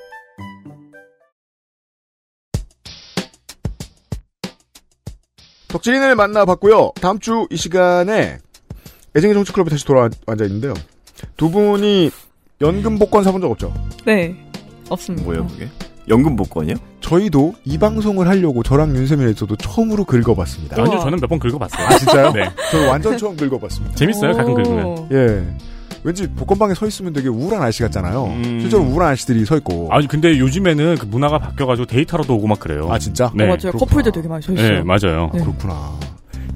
덕질인을 만나봤고요. 다음 주 이 시간에 애정의 정치클럽에 다시 돌아 앉아 있는데요. 두 분이 연금 복권 사본 적 없죠? 네. 없습니다. 뭐야 그게? 연금 복권이요? 저희도 이 방송을 하려고 저랑 윤세민에서도 처음으로 긁어봤습니다. 아니요, 저는 몇 번 긁어봤어요. 아, 진짜요? 네. 저는 완전 처음 긁어봤습니다. 재밌어요, 가끔 긁으면. 예. 왠지 복권방에 서 있으면 되게 우울한 아저씨 같잖아요. 실제로 우울한 아저씨들이 서 있고. 아니, 근데 요즘에는 그 문화가 바뀌어가지고 데이터로도 오고 막 그래요. 아, 진짜? 어, 맞아요. 커플들 되게 많이 서 있어요. 네, 맞아요. 네. 그렇구나.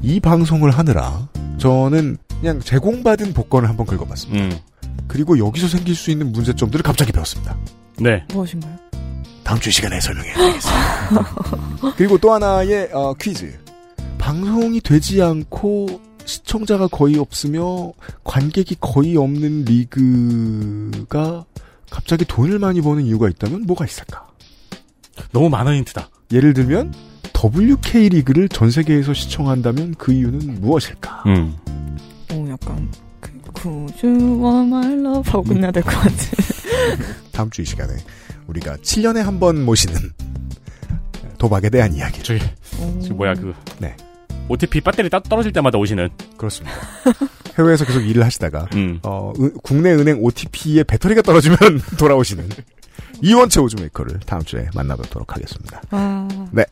이 방송을 하느라 저는 그냥 제공받은 복권을 한번 긁어봤습니다. 음. 그리고 여기서 생길 수 있는 문제점들을 갑자기 배웠습니다. 네. 무엇인가요? 다음 주 시간에 설명해 드리겠습니다. [laughs] 그리고 또 하나의 어, 퀴즈. 방송이 되지 않고 시청자가 거의 없으며 관객이 거의 없는 리그가 갑자기 돈을 많이 버는 이유가 있다면 뭐가 있을까? 너무 많은 힌트다. 예를 들면 WK 리그를 전 세계에서 시청한다면 그 이유는 무엇일까? 음. 어, 약간 그 Could you want my love 하고 끝내야 될 것 같아. [laughs] 다음 주 이 시간에 우리가 7년에 한 번 모시는 도박에 대한 이야기. 저기, 지금 뭐야, 그. 네. OTP 배터리 따- 떨어질 때마다 오시는. 그렇습니다. [laughs] 해외에서 계속 일을 하시다가 음. 어, 은- 국내 은행 OTP에 배터리가 떨어지면 [laughs] 돌아오시는 이원채 우즈메이커를 다음 주에 만나뵙도록 하겠습니다. 와. 네.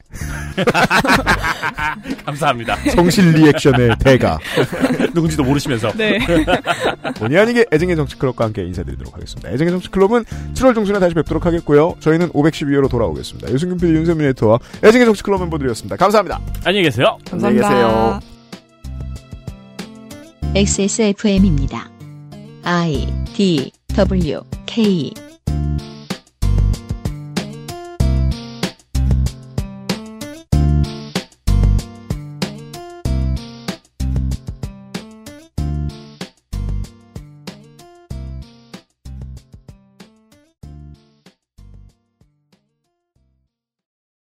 [laughs] 감사합니다. 성실 리액션의 대가. [laughs] 누군지도 모르시면서. 네. [laughs] 본의 아니게 애증의 정치클럽과 함께 인사드리도록 하겠습니다. 애증의 정치클럽은 7월 중순에 다시 뵙도록 하겠고요. 저희는 512회로 돌아오겠습니다. 유승균 PD, 윤세민 에디터와 애증의 정치클럽 멤버들이었습니다. 감사합니다. 안녕히 계세요. 안녕히 계세요. XSFM입니다. I D W K